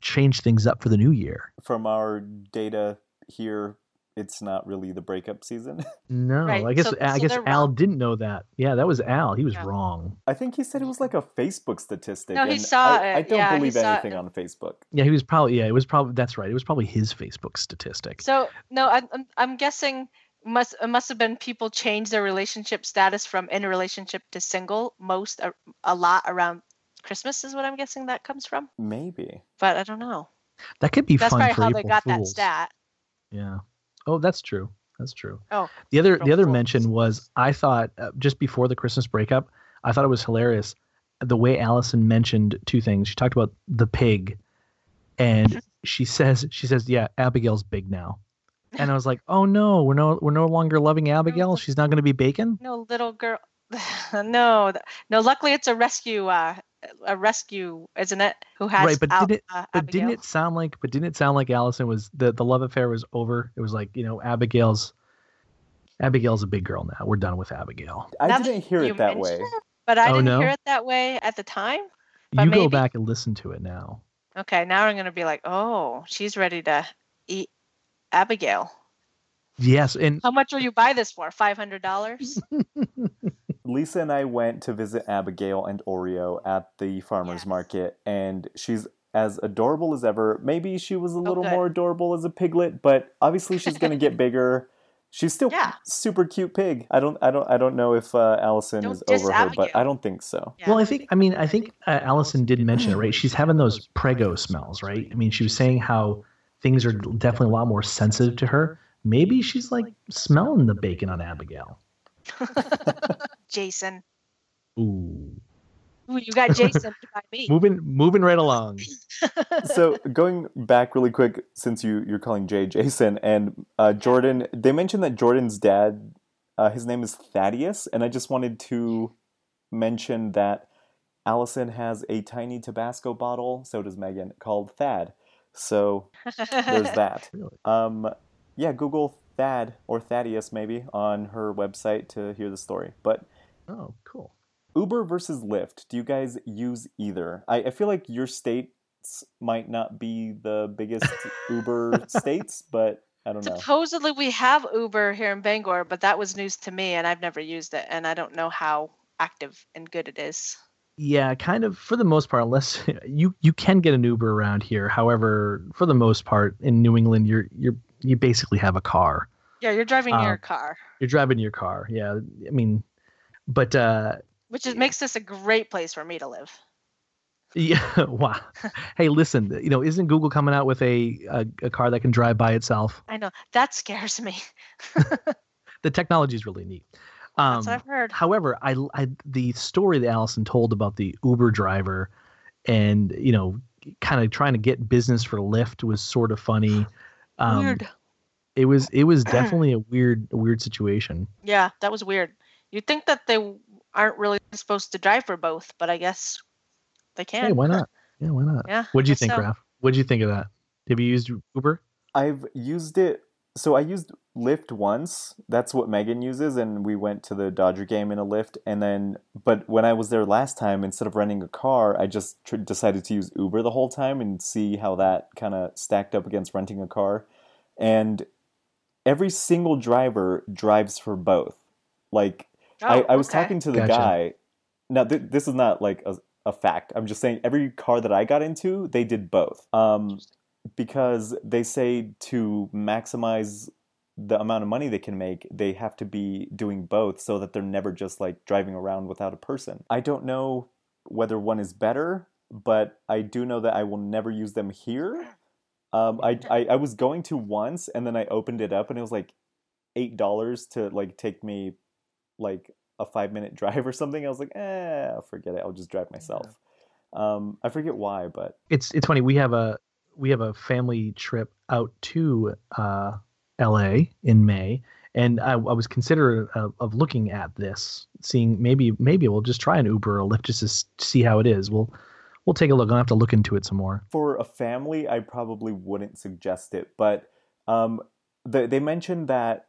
Speaker 2: change things up for the new year.
Speaker 1: From our data here, it's not really the breakup season.
Speaker 2: No,
Speaker 3: Right,
Speaker 2: I guess
Speaker 3: so-
Speaker 2: I
Speaker 3: so
Speaker 2: guess Al
Speaker 3: wrong.
Speaker 2: didn't know that. Yeah, that was Al. He was
Speaker 3: Yeah.
Speaker 2: wrong.
Speaker 1: I think he said it was like a Facebook statistic.
Speaker 3: No, he
Speaker 1: and
Speaker 3: saw
Speaker 1: I, I don't
Speaker 3: Yeah,
Speaker 1: believe
Speaker 3: saw it
Speaker 1: anything on Facebook.
Speaker 2: Yeah, he was probably yeah, it was probably that's right. It was probably his Facebook statistic.
Speaker 3: So no, I'm I'm, I'm guessing must it must have been people change their relationship status from in a relationship to single most a, a lot around Christmas is what I'm guessing that comes from.
Speaker 1: Maybe.
Speaker 3: But I don't know.
Speaker 2: That could be
Speaker 3: That's
Speaker 2: fun
Speaker 3: probably
Speaker 2: for
Speaker 3: how
Speaker 2: April
Speaker 3: they got that
Speaker 2: Fools.
Speaker 3: stat.
Speaker 2: Yeah. Oh, that's true. That's true.
Speaker 3: Oh,
Speaker 2: The other the other
Speaker 3: Fools.
Speaker 2: mention was I thought uh, just before the Christmas breakup, I thought it was hilarious the way Allison mentioned two things. She talked about the pig, and she says she says yeah, Abigail's big now, and I was like, oh no, we're no we're no longer loving Abigail. She's not going to be bacon.
Speaker 3: No little girl. no, no. Luckily, it's a rescue. Uh, a rescue, isn't it? Who has
Speaker 2: Right, but
Speaker 3: Al-
Speaker 2: didn't-
Speaker 3: uh,
Speaker 2: But didn't it sound like? But didn't it sound like Allison was the the love affair was over? It was like you know Abigail's. Abigail's a big girl now. We're done with Abigail.
Speaker 1: I
Speaker 3: Now
Speaker 1: didn't hear
Speaker 3: you
Speaker 1: it that way.
Speaker 3: it, But I
Speaker 2: Oh,
Speaker 3: didn't
Speaker 2: no?
Speaker 3: hear it that way at the time. But
Speaker 2: you go
Speaker 3: maybe-
Speaker 2: back and listen to it now.
Speaker 3: Okay, now I'm gonna be like, oh, she's ready to eat Abigail.
Speaker 2: Yes, and
Speaker 3: How much will you buy this for? Five hundred dollars?
Speaker 1: Lisa and I went to visit Abigail and Oreo at the farmer's
Speaker 3: Yes.
Speaker 1: market, and she's as adorable as ever. Maybe she was a little
Speaker 3: good.
Speaker 1: more adorable as a piglet, but obviously she's going to get bigger. She's still
Speaker 3: Yeah.
Speaker 1: super cute pig. I don't, I don't, I don't know if uh, Allison
Speaker 3: Don't
Speaker 1: is
Speaker 3: diss
Speaker 1: over her, but I don't think so.
Speaker 3: Yeah.
Speaker 2: well, I think I mean I think uh, Allison did mention it, right? She's having those prego smells, right? I mean, she was saying how things are definitely a lot more sensitive to her. Maybe she's like smelling the bacon on Abigail.
Speaker 3: Jason.
Speaker 2: Ooh,
Speaker 3: Ooh, you got Jason to buy me.
Speaker 2: moving moving right along.
Speaker 1: so going back really quick, since you you're calling Jay Jason and uh, Jordan, they mentioned that Jordan's dad, uh, his name is Thaddeus, and I just wanted to mention that Allison has a tiny Tabasco bottle. So does Megan, called Thad. So there's that.
Speaker 2: Really?
Speaker 1: Um, yeah, Google Thad or Thaddeus maybe on her website to hear the story. But
Speaker 2: Oh, cool.
Speaker 1: Uber versus Lyft. Do you guys use either? I, I feel like your states might not be the biggest Uber states, but I don't know.
Speaker 3: Supposedly we have Uber here in Bangor, but that was news to me and I've never used it and I don't know how active and good it is.
Speaker 2: Yeah, kind of for the most part, unless you you can get an Uber around here. However, for the most part in New England, you're you're you basically have a car.
Speaker 3: Yeah, you're driving
Speaker 2: Um,
Speaker 3: your car,
Speaker 2: You're driving your car. Yeah, I mean, but uh,
Speaker 3: which is, makes this a great place for me to live.
Speaker 2: yeah, wow. hey, listen, you know, isn't Google coming out with a, a a car that can drive by itself?
Speaker 3: I know that scares me.
Speaker 2: The technology is really neat. Um,
Speaker 3: That's what I've heard.
Speaker 2: However, I, I the story that Allison told about the Uber driver, and you know, kind of trying to get business for Lyft was sort of funny. Um,
Speaker 3: weird.
Speaker 2: It was it was definitely a weird weird situation.
Speaker 3: Yeah, that was weird. You'd think that they aren't really supposed to drive for both, but I guess they can.
Speaker 2: Hey, why not? Yeah, why not?
Speaker 3: Yeah.
Speaker 2: What'd you think,
Speaker 3: so.
Speaker 2: Raph? What'd you think of that? Have you used Uber?
Speaker 1: I've used it. So I used Lyft once. That's what Megan uses, and we went to the Dodger game in a Lyft. And then, but when I was there last time, instead of renting a car, I just tr- decided to use Uber the whole time and see how that kind of stacked up against renting a car. And every single driver drives for both. Like I,
Speaker 3: Oh,
Speaker 1: I was
Speaker 3: okay.
Speaker 1: talking to the
Speaker 2: Gotcha.
Speaker 1: guy. Now, th- this is not like a, a fact. I'm just saying every car that I got into, they did both. Um, because they say to maximize the amount of money they can make, they have to be doing both so that they're never just like driving around without a person. I don't know whether one is better, but I do know that I will never use them here. Um, I, I, I was going to once and then I opened it up and it was like eight dollars to like take me like a five minute drive or something. I was like, eh, forget it. I'll just drive myself. Um, I forget why, but
Speaker 2: It's it's funny. We have a we have a family trip out to uh, L.A. in May, and I, I was considerate of, of looking at this, seeing maybe maybe we'll just try an Uber or Lyft just to see how it is. We'll we'll take a look. I'll have to look into it some more.
Speaker 1: for a family, I probably wouldn't suggest it. But um, the, they mentioned that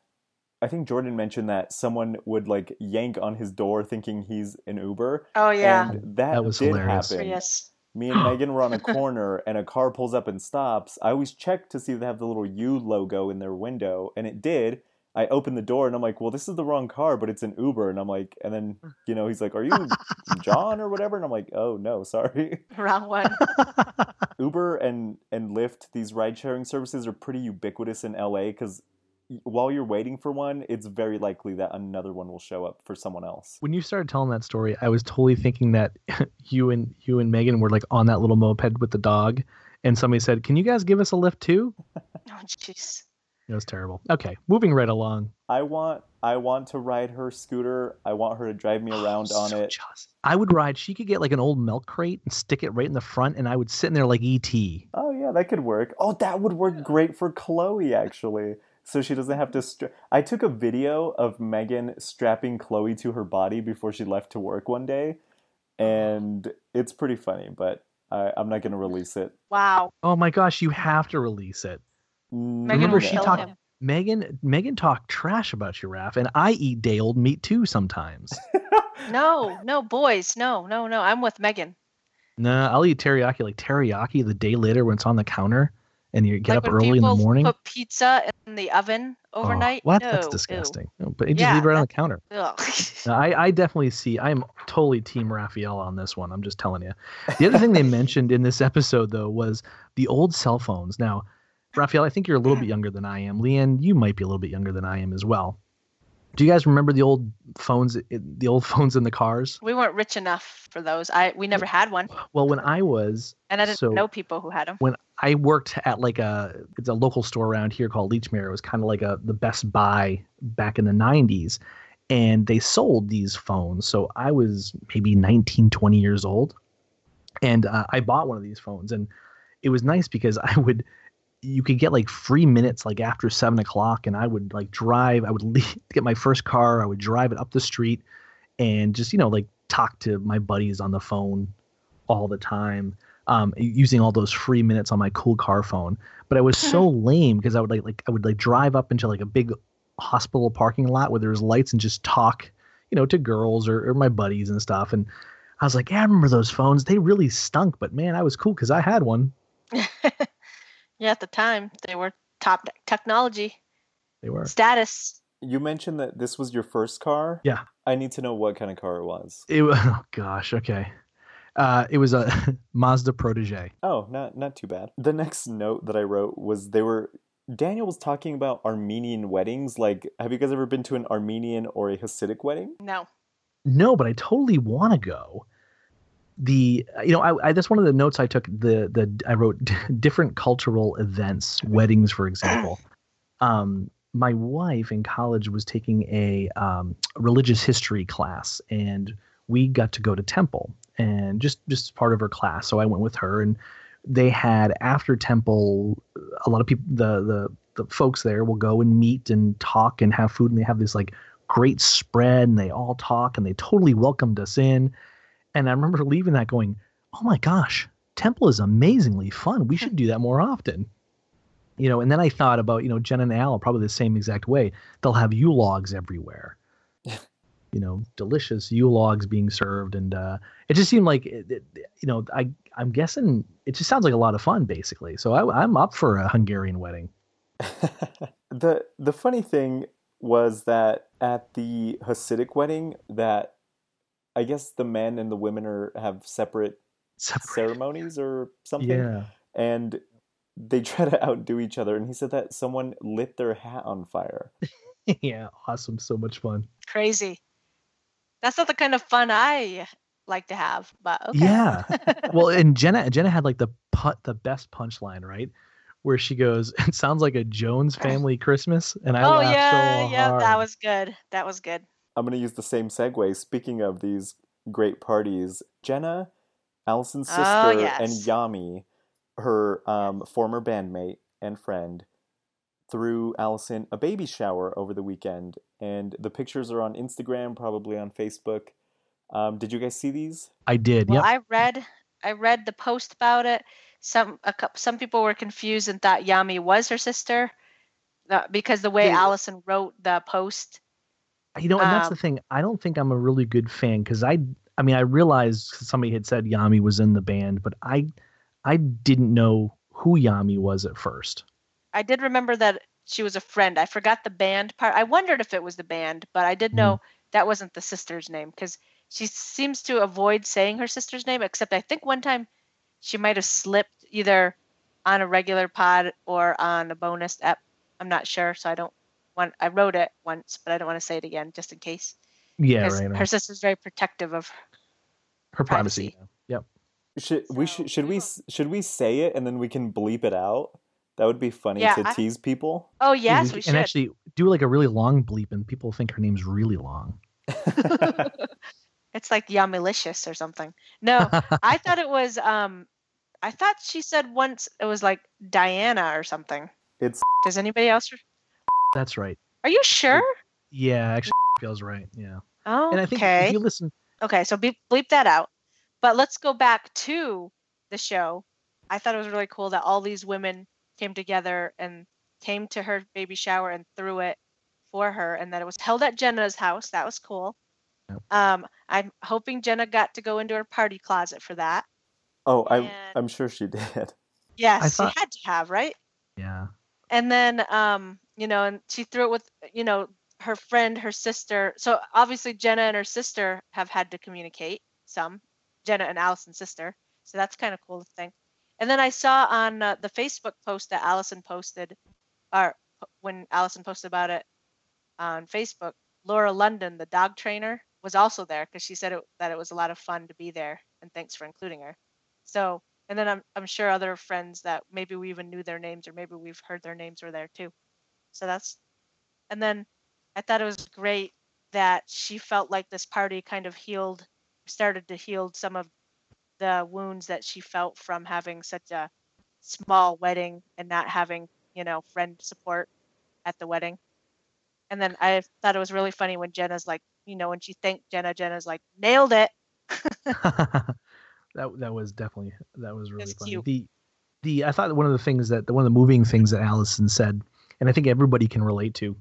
Speaker 1: I think Jordan mentioned that someone would like yank on his door thinking he's an Uber.
Speaker 3: Oh yeah.
Speaker 1: And that,
Speaker 2: That was
Speaker 1: did
Speaker 2: hilarious.
Speaker 1: happen.
Speaker 3: Yes.
Speaker 1: Me and Megan were on a corner and a car pulls up and stops. I always check to see if they have the little U logo in their window, and it did. I opened the door and I'm like, well, this is the wrong car, but it's an Uber. And I'm like, and then, you know, he's like, are you John or whatever? And I'm like, oh, no, sorry.
Speaker 3: Wrong one.
Speaker 1: Uber and and Lyft, these ride sharing services are pretty ubiquitous in LA because while you're waiting for one, it's very likely that another one will show up for someone else.
Speaker 2: when you started telling that story, I was totally thinking that you and you and Megan were like on that little moped with the dog, and somebody said, "Can you guys give us a lift too?"
Speaker 3: Oh jeez.
Speaker 2: It was terrible. Okay, moving right along.
Speaker 1: I want I want to ride her scooter. I want her to drive me oh, around on
Speaker 2: So
Speaker 1: it.
Speaker 2: jealous. I would ride. She could get like an old milk crate and stick it right in the front, and I would sit in there like ET.
Speaker 1: Oh yeah, that could work. Oh, that would work great for Chloe actually. So she doesn't have to. Stra- I took a video of Megan strapping Chloe to her body before she left to work one day, uh-huh. and it's pretty funny. But I, I'm not going to release it.
Speaker 3: Wow.
Speaker 2: Oh my gosh, you have to release it. Mm-hmm.
Speaker 3: Megan
Speaker 2: Remember she talked-
Speaker 3: him.
Speaker 2: Megan Megan talked trash about you, Raph, and I eat day old meat too sometimes.
Speaker 3: No, no, boys, no, no, no. I'm with Megan.
Speaker 2: nah, I'll eat teriyaki like teriyaki the day later when it's on the counter and you get
Speaker 3: like
Speaker 2: up
Speaker 3: when
Speaker 2: early in the
Speaker 3: people
Speaker 2: morning.
Speaker 3: Put pizza in the oven
Speaker 2: Oh,
Speaker 3: overnight.
Speaker 2: what?
Speaker 3: No,
Speaker 2: That's disgusting. No, but it just
Speaker 3: Yeah,
Speaker 2: leave it right on the counter. No, I, I definitely see. I'm totally Team Raphael on this one. I'm just telling you. The other thing they mentioned in this episode, though, was the old cell phones. Now, Raphael, I think you're a little bit younger than I am. Leeann, you might be a little bit younger than I am as well. Do you guys remember the old phones? The old phones in the cars?
Speaker 3: we weren't rich enough for those. I we never had one,
Speaker 2: Well, when I was,
Speaker 3: and I didn't
Speaker 2: So-
Speaker 3: know people who had them.
Speaker 2: when I worked at like a it's a local store around here called Lechmere. It was kind of like a the Best Buy back in the 90s and they sold these phones. So I was maybe 19 20 years old and uh, I bought one of these phones and it was nice because I would you could get like free minutes like after seven o'clock and I would like drive I would leave, get my first car I would drive it up the street and just you know like talk to my buddies on the phone all the time um, using all those free minutes on my cool car phone. But I was so lame because I would like like I would like drive up into like a big hospital parking lot where there's lights and just talk, you know, to girls or, or my buddies and stuff. And I was like, yeah, I remember those phones. They really stunk, but man, I was cool because I had one.
Speaker 3: yeah, at the time they were top technology.
Speaker 2: They were
Speaker 3: status.
Speaker 1: You mentioned that this was your first car.
Speaker 2: Yeah.
Speaker 1: I need to know what kind of car it was.
Speaker 2: It oh gosh, okay. Uh, it was a Mazda Protege.
Speaker 1: Oh, not not too bad. The next note that I wrote was they were Daniel was talking about Armenian weddings. Like, have you guys ever been to an Armenian or a Hasidic wedding?
Speaker 3: No.
Speaker 2: No, but I totally want to go. The you know I, I that's one of the notes I took. The the I wrote different cultural events, weddings, for example. Um, my wife in college was taking a um, religious history class, and we got to go to temple, and just just part of her class. So I went with her, and they had after temple, a lot of people, the the the folks there will go and meet and talk and have food, and they have this like great spread, and they all talk, and they totally welcomed us in. And I remember leaving that going, oh my gosh, temple is amazingly fun. We should do that more often you know, and then I thought about, you know, Jen and Al probably the same exact way. They'll have Yule logs everywhere. you know, delicious Yule logs being served, and uh, it just seemed like, it, it, you know, I I'm guessing it just sounds like a lot of fun, basically. So I, I'm up for a Hungarian wedding.
Speaker 1: the the funny thing was that at the Hasidic wedding, that I guess the men and the women are have separate, separate. ceremonies or something.
Speaker 2: Yeah.
Speaker 1: And they try to outdo each other and he said that someone lit their hat on fire
Speaker 2: yeah awesome so much fun
Speaker 3: crazy that's not the kind of fun i like to have but okay.
Speaker 2: yeah well and jenna jenna had like the put the best punchline right where she goes it sounds like a jones family christmas and i oh yeah so yeah
Speaker 3: that was good that was good
Speaker 1: i'm going to use the same segue speaking of these great parties jenna allison's oh, sister oh, yes. and yami her um, former bandmate and friend threw Allison a baby shower over the weekend, and the pictures are on Instagram, probably on Facebook. Um, did you guys see these?
Speaker 2: I did.
Speaker 3: Well,
Speaker 2: yep.
Speaker 3: I read I read the post about it. Some a, some people were confused and thought Yami was her sister uh, because the way yeah. Allison wrote the post.
Speaker 2: You know, and um, that's the um, thing. I don't think I'm a really good fan because I I mean I realized somebody had said Yami was in the band, but I I didn't know who Yami was at first.
Speaker 3: I did remember that she was a friend. I forgot the band part. I wondered if it was the band, but I did know mm. that wasn't the sister's name because she seems to avoid saying her sister's name, except I think one time she might have slipped either on a regular pod or on a bonus app. I'm not sure, so I don't want. I wrote it once, but I don't want to say it again just in case.
Speaker 2: Yeah, right.
Speaker 3: Her sister's very protective of
Speaker 2: her privacy. privacy. Yep.
Speaker 1: Should we should, should we should we say it and then we can bleep it out? That would be funny yeah, to I, tease people.
Speaker 3: Oh yes, we, we should.
Speaker 2: And actually do like a really long bleep and people think her name's really long.
Speaker 3: it's like Yamilicious or something. No, I thought it was um I thought she said once it was like Diana or something.
Speaker 1: It's
Speaker 3: Does anybody else
Speaker 2: That's right.
Speaker 3: Are you sure?
Speaker 2: Yeah, actually feels right. Yeah.
Speaker 3: Oh,
Speaker 2: and
Speaker 3: I think if
Speaker 2: you listen
Speaker 3: Okay, so bleep, bleep that out. But let's go back to the show. I thought it was really cool that all these women came together and came to her baby shower and threw it for her, and that it was held at Jenna's house. That was cool. Yep. Um, I'm hoping Jenna got to go into her party closet for that.
Speaker 1: Oh, I'm I'm sure she did.
Speaker 3: Yes, thought... she had to have, right?
Speaker 2: Yeah.
Speaker 3: And then, um, you know, and she threw it with, you know, her friend, her sister. So obviously, Jenna and her sister have had to communicate some Jenna and Allison's sister. So that's kind of cool to think. And then I saw on uh, the Facebook post that Allison posted, or when Allison posted about it on Facebook, Laura London, the dog trainer, was also there because she said it, that it was a lot of fun to be there. And thanks for including her. So, and then I'm I'm sure other friends that maybe we even knew their names or maybe we've heard their names were there too. So that's, and then I thought it was great that she felt like this party kind of healed started to heal some of the wounds that she felt from having such a small wedding and not having, you know, friend support at the wedding. And then I thought it was really funny when Jenna's like, you know, when she thanked Jenna, Jenna's like, nailed it.
Speaker 2: that that was definitely that was really funny. Cute. The the I thought one of the things that one of the moving things that Allison said, and I think everybody can relate to,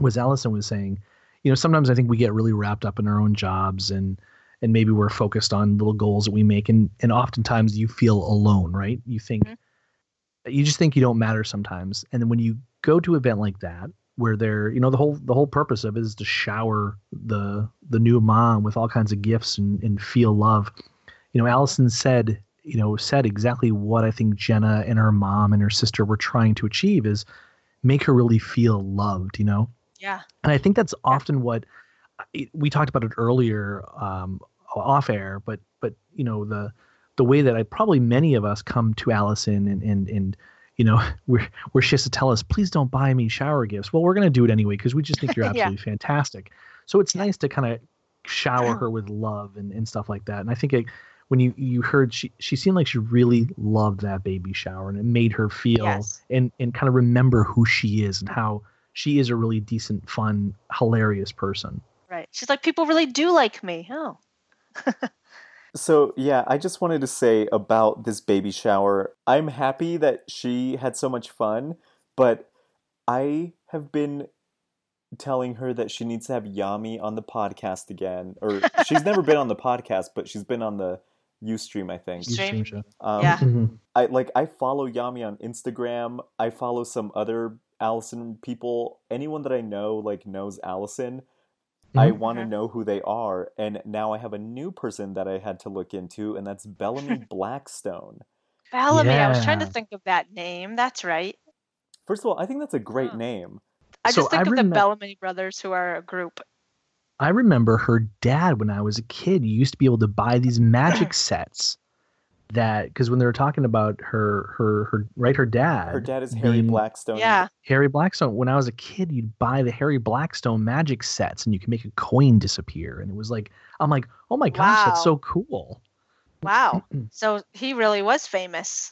Speaker 2: was Allison was saying, you know, sometimes I think we get really wrapped up in our own jobs and and maybe we're focused on little goals that we make and and oftentimes you feel alone right you think
Speaker 3: Mhm.
Speaker 2: you just think you don't matter sometimes and then when you go to an event like that where they're you know the whole the whole purpose of it is to shower the the new mom with all kinds of gifts and, and feel love you know allison said you know said exactly what i think jenna and her mom and her sister were trying to achieve is make her really feel loved you know
Speaker 3: Yeah.
Speaker 2: and I think that's often what we talked about it earlier um, off air, but but you know the the way that I probably many of us come to Allison and and and you know where where she has to tell us, please don't buy me shower gifts. Well, we're gonna do it anyway because we just think you're
Speaker 3: Yeah.
Speaker 2: absolutely fantastic. So it's nice to kind of shower her with love and, and stuff like that. And I think it, when you you heard she she seemed like she really loved that baby shower and it made her feel
Speaker 3: Yes.
Speaker 2: and and kind of remember who she is and how she is a really decent, fun, hilarious person.
Speaker 3: Right. She's like, people really do like me. Oh.
Speaker 1: So, yeah, I just wanted to say about this baby shower. I'm happy that she had so much fun, but I have been telling her that she needs to have Yami on the podcast again. Or she's never been on the podcast, but she's been on the Ustream, I think.
Speaker 3: You Stream.
Speaker 2: show.
Speaker 1: Um,
Speaker 3: Yeah.
Speaker 2: Mhm.
Speaker 1: I like I follow Yami on Instagram. I follow some other Allison people. Anyone that I know like knows Allison. I
Speaker 2: Mhm.
Speaker 1: want to know who they are, and now I have a new person that I had to look into, and that's Bellamy Blackstone.
Speaker 3: Bellamy. I was trying to think of that name. That's right.
Speaker 1: First of all, I think that's a great
Speaker 3: Huh.
Speaker 1: name.
Speaker 3: I
Speaker 2: So
Speaker 3: just think
Speaker 2: I
Speaker 3: of the Bellamy brothers who are a group.
Speaker 2: I remember her dad when I was a kid. You used to be able to buy these magic sets that because when they were talking about her her her right her dad
Speaker 1: Her dad is Harry Blackstone.
Speaker 3: Yeah.
Speaker 2: Harry Blackstone. When I was a kid, you'd buy the Harry Blackstone magic sets and you could make a coin disappear. And it was like I'm like, oh my gosh, that's so cool.
Speaker 3: Wow. So he really was famous.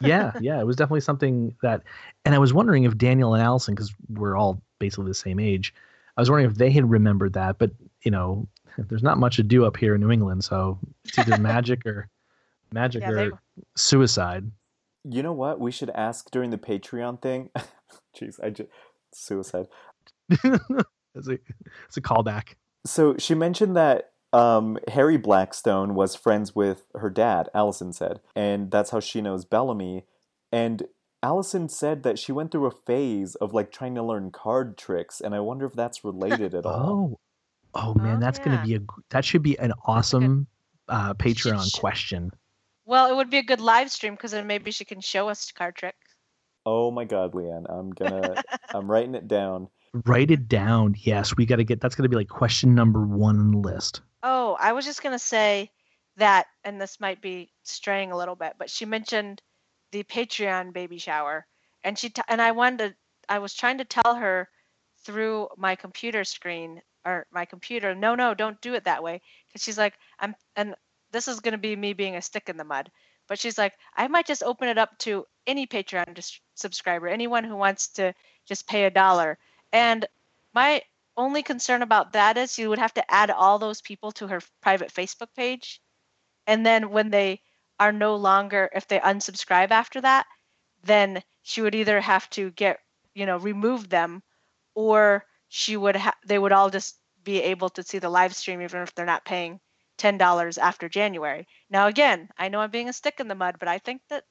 Speaker 2: yeah, yeah, it was definitely something that, and I was wondering if Daniel and Allison, because we're all basically the same age, I was wondering if they had remembered that. But you know, there's not much to do up here in New England, so it's either magic or magic
Speaker 3: Yeah,
Speaker 2: or
Speaker 3: they-
Speaker 2: suicide.
Speaker 1: You know what? We should ask during the Patreon thing. Jeez, I just suicide.
Speaker 2: it's a it's a callback.
Speaker 1: So she mentioned that um, Harry Blackstone was friends with her dad, Allison said, and that's how she knows Bellamy. And Allison said that she went through a phase of like trying to learn card tricks, and I wonder if that's related at all.
Speaker 2: Oh, oh man,
Speaker 3: Oh,
Speaker 2: that's gonna be a that should be an awesome uh, Patreon
Speaker 3: sh-
Speaker 2: question.
Speaker 3: Well, it would be a good live stream because then maybe she can show us card tricks.
Speaker 1: Oh my God, Leeann, I'm gonna, I'm writing it down.
Speaker 2: Write it down. Yes, we got to get. That's gonna be like question number one on the list.
Speaker 3: Oh, I was just gonna say that, and this might be straying a little bit, but she mentioned the Patreon baby shower, and she t- and I wanted to, I was trying to tell her through my computer screen or my computer, no, no, don't do it that way, because she's like, I'm, and this is gonna be me being a stick in the mud, but she's like, I might just open it up to any Patreon dis- subscriber, anyone who wants to just pay a dollar, and my only concern about that is you would have to add all those people to her private Facebook page. And then when they are no longer, if they unsubscribe after that, then she would either have to get, you know, remove them or she would ha- they would all just be able to see the live stream even if they're not paying $10 after January. Now, again, I know I'm being a stick in the mud, but I think that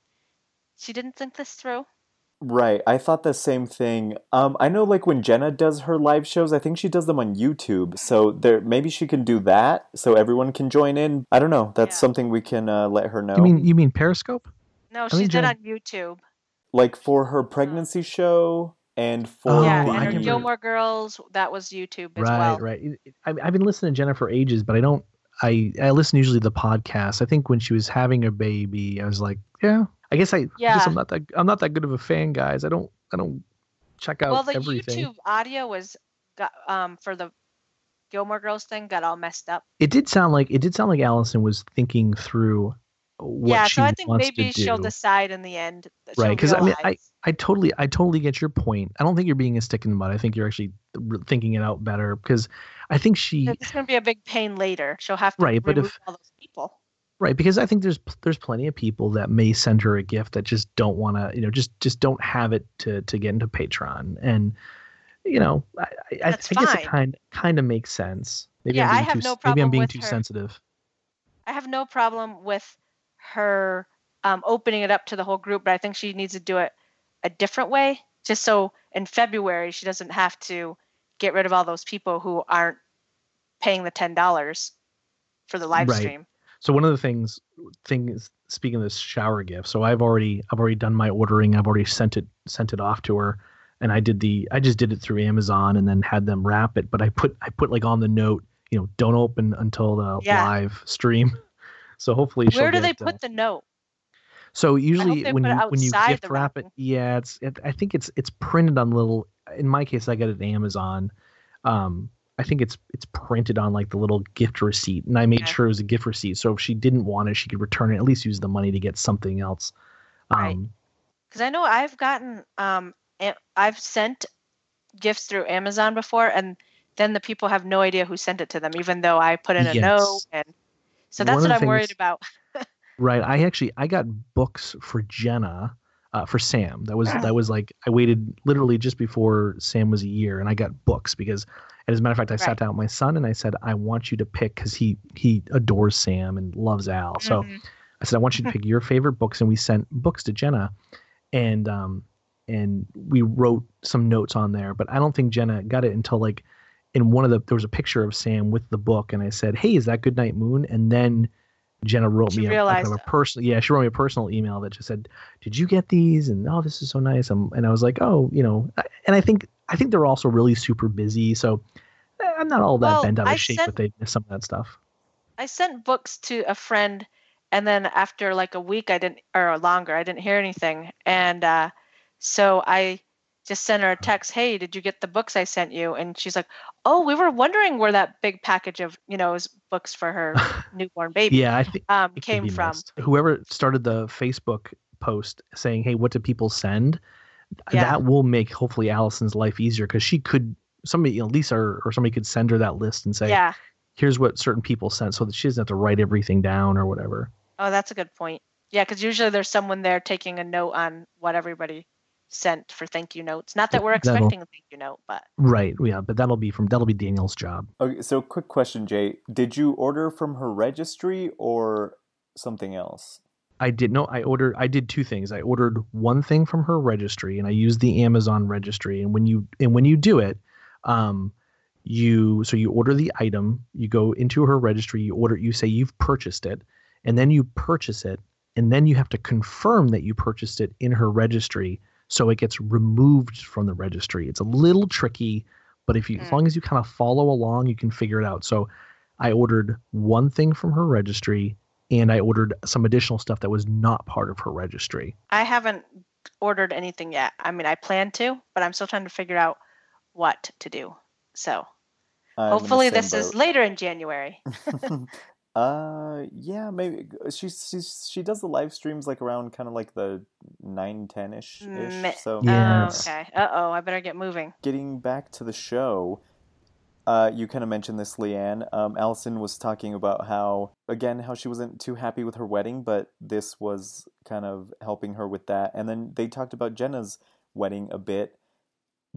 Speaker 3: she didn't think this through.
Speaker 1: Right, I thought the same thing. Um, I know, like when Jenna does her live shows, I think she does them on YouTube. So there, maybe she can do that, so everyone can join in. I don't know. That's
Speaker 3: Yeah.
Speaker 1: something we can uh, let her know.
Speaker 2: You mean you mean Periscope?
Speaker 3: No,
Speaker 2: think
Speaker 3: she did
Speaker 2: Jen-
Speaker 3: on YouTube.
Speaker 1: like for her pregnancy show and for
Speaker 2: Oh,
Speaker 3: yeah,
Speaker 1: the
Speaker 3: and
Speaker 2: I
Speaker 3: her Gilmore Girls, that was YouTube as
Speaker 2: right,
Speaker 3: well.
Speaker 2: right. It- it- I, I've been listening to Jenna for ages, but I don't. I I listen usually to the podcast. I think when she was having a baby, I was like, yeah. I guess I, I guess
Speaker 3: Yeah.
Speaker 2: I'm not that I'm not that good of a fan, guys. I don't I don't check out
Speaker 3: well, the
Speaker 2: everything.
Speaker 3: YouTube audio was got um for the Gilmore Girls thing got all messed up.
Speaker 2: It did sound like it did sound like Allison was thinking through what
Speaker 3: yeah, so I think maybe she'll decide in the end.
Speaker 2: Right,
Speaker 3: she'll
Speaker 2: 'cause I mean,
Speaker 3: realize.
Speaker 2: I totally I totally get your point. I don't think you're being a stick in the mud. I think you're actually thinking it out better because I think she
Speaker 3: it's going to be a big pain later. She'll have to
Speaker 2: Right, but if-
Speaker 3: all those people.
Speaker 2: Right, because I think there's there's plenty of people that may send her a gift that just don't want to, you know, just just don't have it to to get into Patreon, and you know, I, I, I guess it kind kind of makes sense. Maybe
Speaker 3: Yeah,
Speaker 2: I'm
Speaker 3: I
Speaker 2: being
Speaker 3: have
Speaker 2: too,
Speaker 3: no
Speaker 2: maybe I'm being too
Speaker 3: her.
Speaker 2: sensitive.
Speaker 3: I have no problem with her um, opening it up to the whole group, but I think she needs to do it a different way, just so in February she doesn't have to get rid of all those people who aren't paying the ten dollars for the live
Speaker 2: Right.
Speaker 3: stream.
Speaker 2: So one of the things things speaking of this shower gift, so I've already I've already done my ordering. I've already sent it sent it off to her, and I did the I just did it through Amazon and then had them wrap it. But I put I put like on the note, you know, don't open until the
Speaker 3: Yeah.
Speaker 2: live stream. So hopefully, she'll
Speaker 3: Where do they
Speaker 2: uh,
Speaker 3: put the note?
Speaker 2: So usually when you when you gift wrap it, yeah, it's it, I think it's it's printed on little. In my case, I got it at Amazon. Um, I think it's it's printed on like the little gift receipt, and I made
Speaker 3: Okay.
Speaker 2: sure it was a gift receipt. So if she didn't want it, she could return it. At least use the money to get something else.
Speaker 3: Right.
Speaker 2: Um,
Speaker 3: Because I know I've gotten um, I've sent gifts through Amazon before, and then the people have no idea who sent it to them, even though I put in a note.
Speaker 2: Yes.
Speaker 3: And so that's
Speaker 2: of
Speaker 3: what I'm worried about.
Speaker 2: Right. I actually I got books for Jenna, uh, for Sam. That was that was like I waited literally just before Sam was a year, and I got books because, and as a matter of fact, I
Speaker 3: Right.
Speaker 2: sat down with my son and I said I want you to pick because he he adores Sam and loves Al. So
Speaker 3: Mhm.
Speaker 2: I said I want you to pick your favorite books, and we sent books to Jenna, and um and we wrote some notes on there, but I don't think Jenna got it until like in one of the there was a picture of Sam with the book, and I said, "Hey, is that Goodnight Moon?" And then Jenna wrote
Speaker 3: She
Speaker 2: me a, a kind of a personal, yeah, she wrote me a personal email that just said, "Did you get these?" And oh, this is so nice. Um, and I was like, oh, you know, and I think I think they're also really super busy, so eh, I'm not all that
Speaker 3: Well,
Speaker 2: bent out of
Speaker 3: I
Speaker 2: shape
Speaker 3: sent-
Speaker 2: if they some of that stuff.
Speaker 3: I sent books to a friend, and then after like a week, I didn't, or longer, I didn't hear anything, and uh, so I just sent her a text, "Hey, did you get the books I sent you?" And she's like, "Oh, we were wondering where that big package of you know is books for her newborn baby
Speaker 2: Yeah, I think
Speaker 3: um came from."
Speaker 2: missed. Whoever started the Facebook post saying, "Hey, what do people send?"
Speaker 3: Yeah.
Speaker 2: That will make hopefully Allison's life easier because she could somebody, you know, Lisa or, or somebody could send her that list and say,
Speaker 3: Yeah.
Speaker 2: "Here's what certain people sent," so that she doesn't have to write everything down or whatever.
Speaker 3: Oh, that's a good point. Yeah, because usually there's someone there taking a note on what everybody sent for thank you notes. Not that we're
Speaker 2: That'll-
Speaker 3: expecting a thank you note, but
Speaker 2: Right. Yeah, but that'll be from that'll be Daniel's job.
Speaker 1: Okay, so quick question, Jay. Did you order from her registry or something else?
Speaker 2: I did no. I ordered. I did two things. I ordered one thing from her registry, and I used the Amazon registry. And when you and when you do it, um, you so you order the item. You go into her registry. You order. You say you've purchased it, and then you purchase it, and then you have to confirm that you purchased it in her registry, so it gets removed from the registry. It's a little tricky, but if you as
Speaker 3: Mm.
Speaker 2: long as you kind of follow along, you can figure it out. So, I ordered one thing from her registry and I ordered some additional stuff that was not part of her registry.
Speaker 3: I haven't ordered anything yet. I mean, I plan to, but I'm still trying to figure out what to do. So
Speaker 1: I'm
Speaker 3: hopefully
Speaker 1: same
Speaker 3: this is later in January.
Speaker 1: uh, yeah, maybe she she she does the live streams like around kind of like the nine ten ish
Speaker 3: Me-
Speaker 1: ish. So
Speaker 2: Yes.
Speaker 3: Oh, okay. Uh oh, I better get moving.
Speaker 1: getting back to the show, uh, you kind of mentioned this, Leeann. Um, Allison was talking about how, again, how she wasn't too happy with her wedding, but this was kind of helping her with that. And then they talked about Jenna's wedding a bit.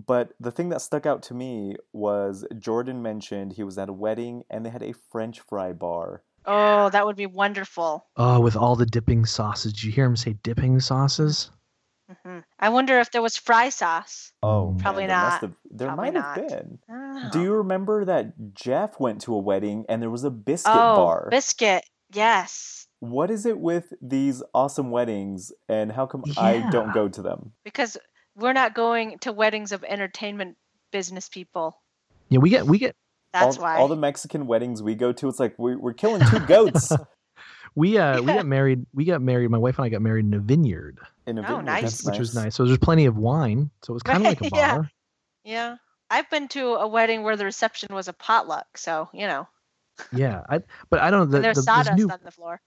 Speaker 1: But the thing that stuck out to me was Jordan mentioned he was at a wedding and they had a French fry bar.
Speaker 3: Oh, that would be wonderful.
Speaker 2: Oh, with all the dipping sauces. Did you hear him say dipping sauces?
Speaker 3: Hmm I wonder if there was fry sauce.
Speaker 1: Oh,
Speaker 3: Probably
Speaker 1: there must
Speaker 3: not.
Speaker 1: have- there
Speaker 3: Probably
Speaker 1: might have been.
Speaker 3: Oh.
Speaker 1: Do you remember that Jeff went to a wedding and there was a biscuit
Speaker 3: oh,
Speaker 1: bar?
Speaker 3: biscuit. Yes,
Speaker 1: What is it with these awesome weddings and how come I don't go to them?
Speaker 3: because we're not going to weddings of entertainment business people.
Speaker 2: Yeah, we get we get
Speaker 3: That's
Speaker 1: all,
Speaker 3: why.
Speaker 1: all the Mexican weddings we go to, it's like we, we're killing two goats
Speaker 2: we uh we
Speaker 3: Yeah.
Speaker 2: got married. We got married. My wife and I got married in a vineyard,
Speaker 1: in a
Speaker 3: Oh,
Speaker 1: vineyard.
Speaker 3: nice.
Speaker 2: Which was nice. So there's plenty of wine. So it was kind of like a bar.
Speaker 3: yeah, yeah. I've been to a wedding where the reception was a potluck, so you know,
Speaker 2: Yeah, I but I don't know the,
Speaker 3: there's
Speaker 2: the, this
Speaker 3: sawdust
Speaker 2: new
Speaker 3: on the floor.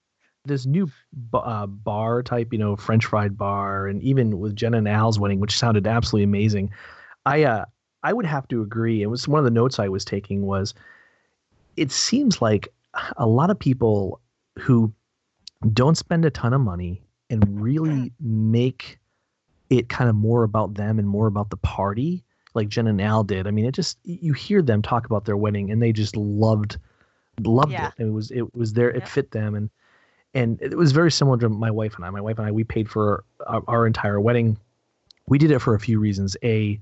Speaker 2: this new uh, bar type, you know, French fried bar, and even with Jenna and Al's wedding, which sounded absolutely amazing. I uh, I would have to agree. It was one of the notes I was taking was, it seems like a lot of people who don't spend a ton of money and really make it kind of more about them and more about the party, like Jen and Al did. I mean, it just you hear them talk about their wedding and they just loved loved
Speaker 3: Yeah.
Speaker 2: it. And it was it was there. It
Speaker 3: Yeah.
Speaker 2: fit them, and and it was very similar to my wife and I. My wife and I we paid for our, our entire wedding. We did it for a few reasons. A,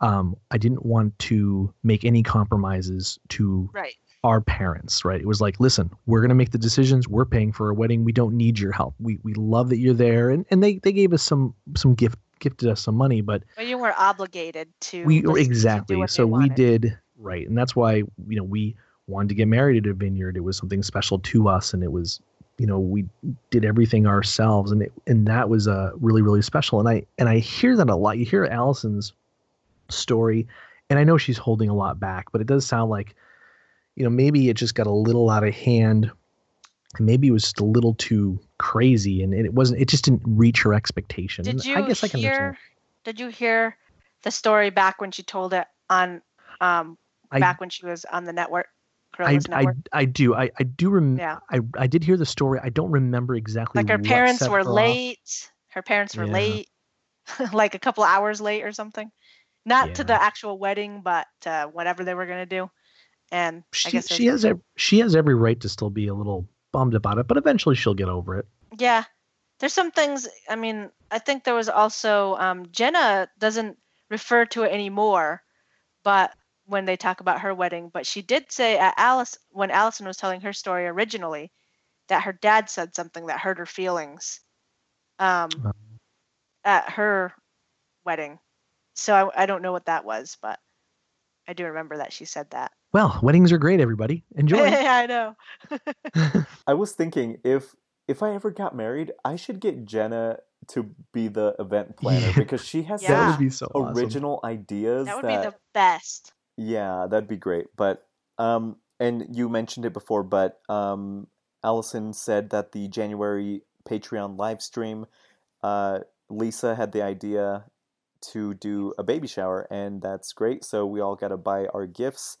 Speaker 2: um, I didn't want to make any compromises to
Speaker 3: Right.
Speaker 2: Our parents, right? It was like, listen, we're gonna make the decisions. We're paying for a wedding. We don't need your help. We we love that you're there, and and they they gave us some some gift gifted us some money, but
Speaker 3: you were obligated to.
Speaker 2: we
Speaker 3: to do
Speaker 2: exactly.
Speaker 3: they
Speaker 2: So we did right, and that's why you know we wanted to get married at a vineyard. It was something special to us, and it was you know we did everything ourselves, and it and that was uh, really really special. And I and I hear that a lot. You hear Allison's story, and I know she's holding a lot back, but it does sound like you know maybe it just got a little out of hand. and Maybe it was just a little too crazy, and it wasn't. It just didn't reach her expectation.
Speaker 3: Did you
Speaker 2: I guess I can understand.
Speaker 3: hear? Did you hear the story back when she told it on um
Speaker 2: I-
Speaker 3: back when she was on the network?
Speaker 2: I, I. I do I, I do rem-
Speaker 3: Yeah.
Speaker 2: I, I did hear the story. I don't remember exactly.
Speaker 3: like her parents were
Speaker 2: her
Speaker 3: late. Her parents were
Speaker 2: Yeah.
Speaker 3: late, like a couple hours late or something. Not to the actual wedding, but uh, whatever they were gonna do. And I
Speaker 2: She,
Speaker 3: guess
Speaker 2: she has ev- she has every right to still be a little bummed about it, but eventually she'll get over it.
Speaker 3: Yeah. There's some things, I mean, I think there was also um, Jenna doesn't refer to it anymore, but when they talk about her wedding, but she did say at Alice when Allison was telling her story originally that her dad said something that hurt her feelings um,
Speaker 2: Oh.
Speaker 3: at her wedding. So I, I don't know what that was, but I do remember that she said that.
Speaker 2: Well, weddings are great. Everybody enjoy.
Speaker 3: I know.
Speaker 1: I was thinking if if I ever got married, I should get Jenna to be the event planner
Speaker 2: Yeah.
Speaker 1: because she has
Speaker 3: Yeah.
Speaker 2: would be so
Speaker 1: such
Speaker 2: awesome.
Speaker 1: original ideas.
Speaker 3: That would be the best.
Speaker 1: Yeah, that'd be great. But um, and you mentioned it before, but um, Allison said that the January Patreon live stream, uh, Lisa had the idea to do a baby shower, and that's great. So we all got to buy our gifts.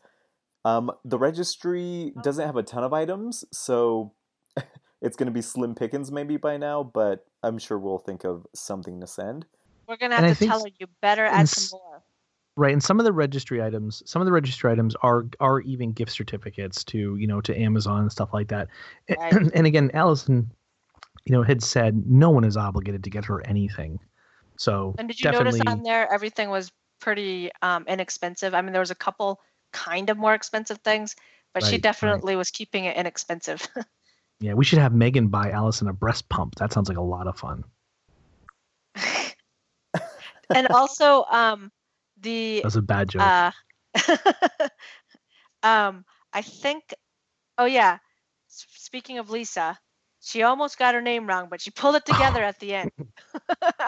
Speaker 1: Um, the registry doesn't have a ton of items, so it's going to be slim pickings maybe by now. But I'm sure we'll think of something to send.
Speaker 3: We're gonna
Speaker 2: And
Speaker 3: have to tell her you better add some more.
Speaker 2: Right, and some of the registry items, some of the registry items are are even gift certificates to you know to Amazon and stuff like that. A-
Speaker 3: Right.
Speaker 2: And again, Allison, you know, had said no one is obligated to get her anything. So
Speaker 3: And did you
Speaker 2: definitely,
Speaker 3: notice on there everything was pretty um, inexpensive? I mean, there was a couple kind of more expensive things, but
Speaker 2: Right,
Speaker 3: she
Speaker 2: right.
Speaker 3: definitely was keeping it inexpensive.
Speaker 2: yeah, we should have Megan buy Allison a breast pump. That sounds like a lot of fun.
Speaker 3: and also, um, the
Speaker 2: That was a bad joke.
Speaker 3: uh, um, I think, oh yeah, s- speaking of Lisa, she almost got her name wrong, but she pulled it together at the end.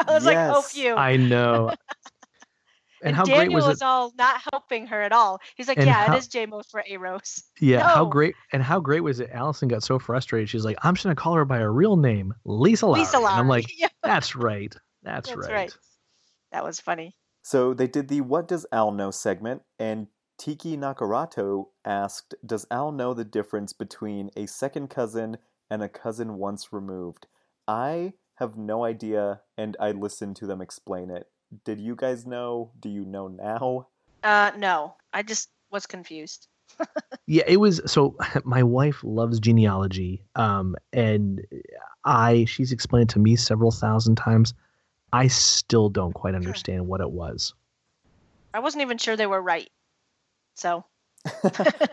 Speaker 3: I was like, oh, you!"
Speaker 2: I know. And,
Speaker 3: And
Speaker 2: how
Speaker 3: Daniel
Speaker 2: great was
Speaker 3: was
Speaker 2: it?
Speaker 3: all not helping her at all. He's like,
Speaker 2: And
Speaker 3: yeah,
Speaker 2: how-
Speaker 3: it is JMOS for Aros.
Speaker 2: Yeah, how great and how great was it? Allison got so frustrated. She's like, "I'm just gonna call her by her real name, Lisa Lowry."
Speaker 3: Lisa
Speaker 2: And I'm like,
Speaker 3: yeah,
Speaker 2: "That's right. That's,
Speaker 3: that's
Speaker 2: right.
Speaker 3: right. That was funny.
Speaker 1: So they did the What Does Al Know segment, and Tiki Nakarato asked, Does Al know the difference between a second cousin and a cousin once removed? I have no idea, and I listened to them explain it. Did you guys know? Do you know now?
Speaker 3: Uh, no, I just was confused.
Speaker 2: Yeah, it was so my wife loves genealogy. Um and I she's explained it to me several thousand times. I still don't quite understand what it was.
Speaker 3: I wasn't even sure they were right. So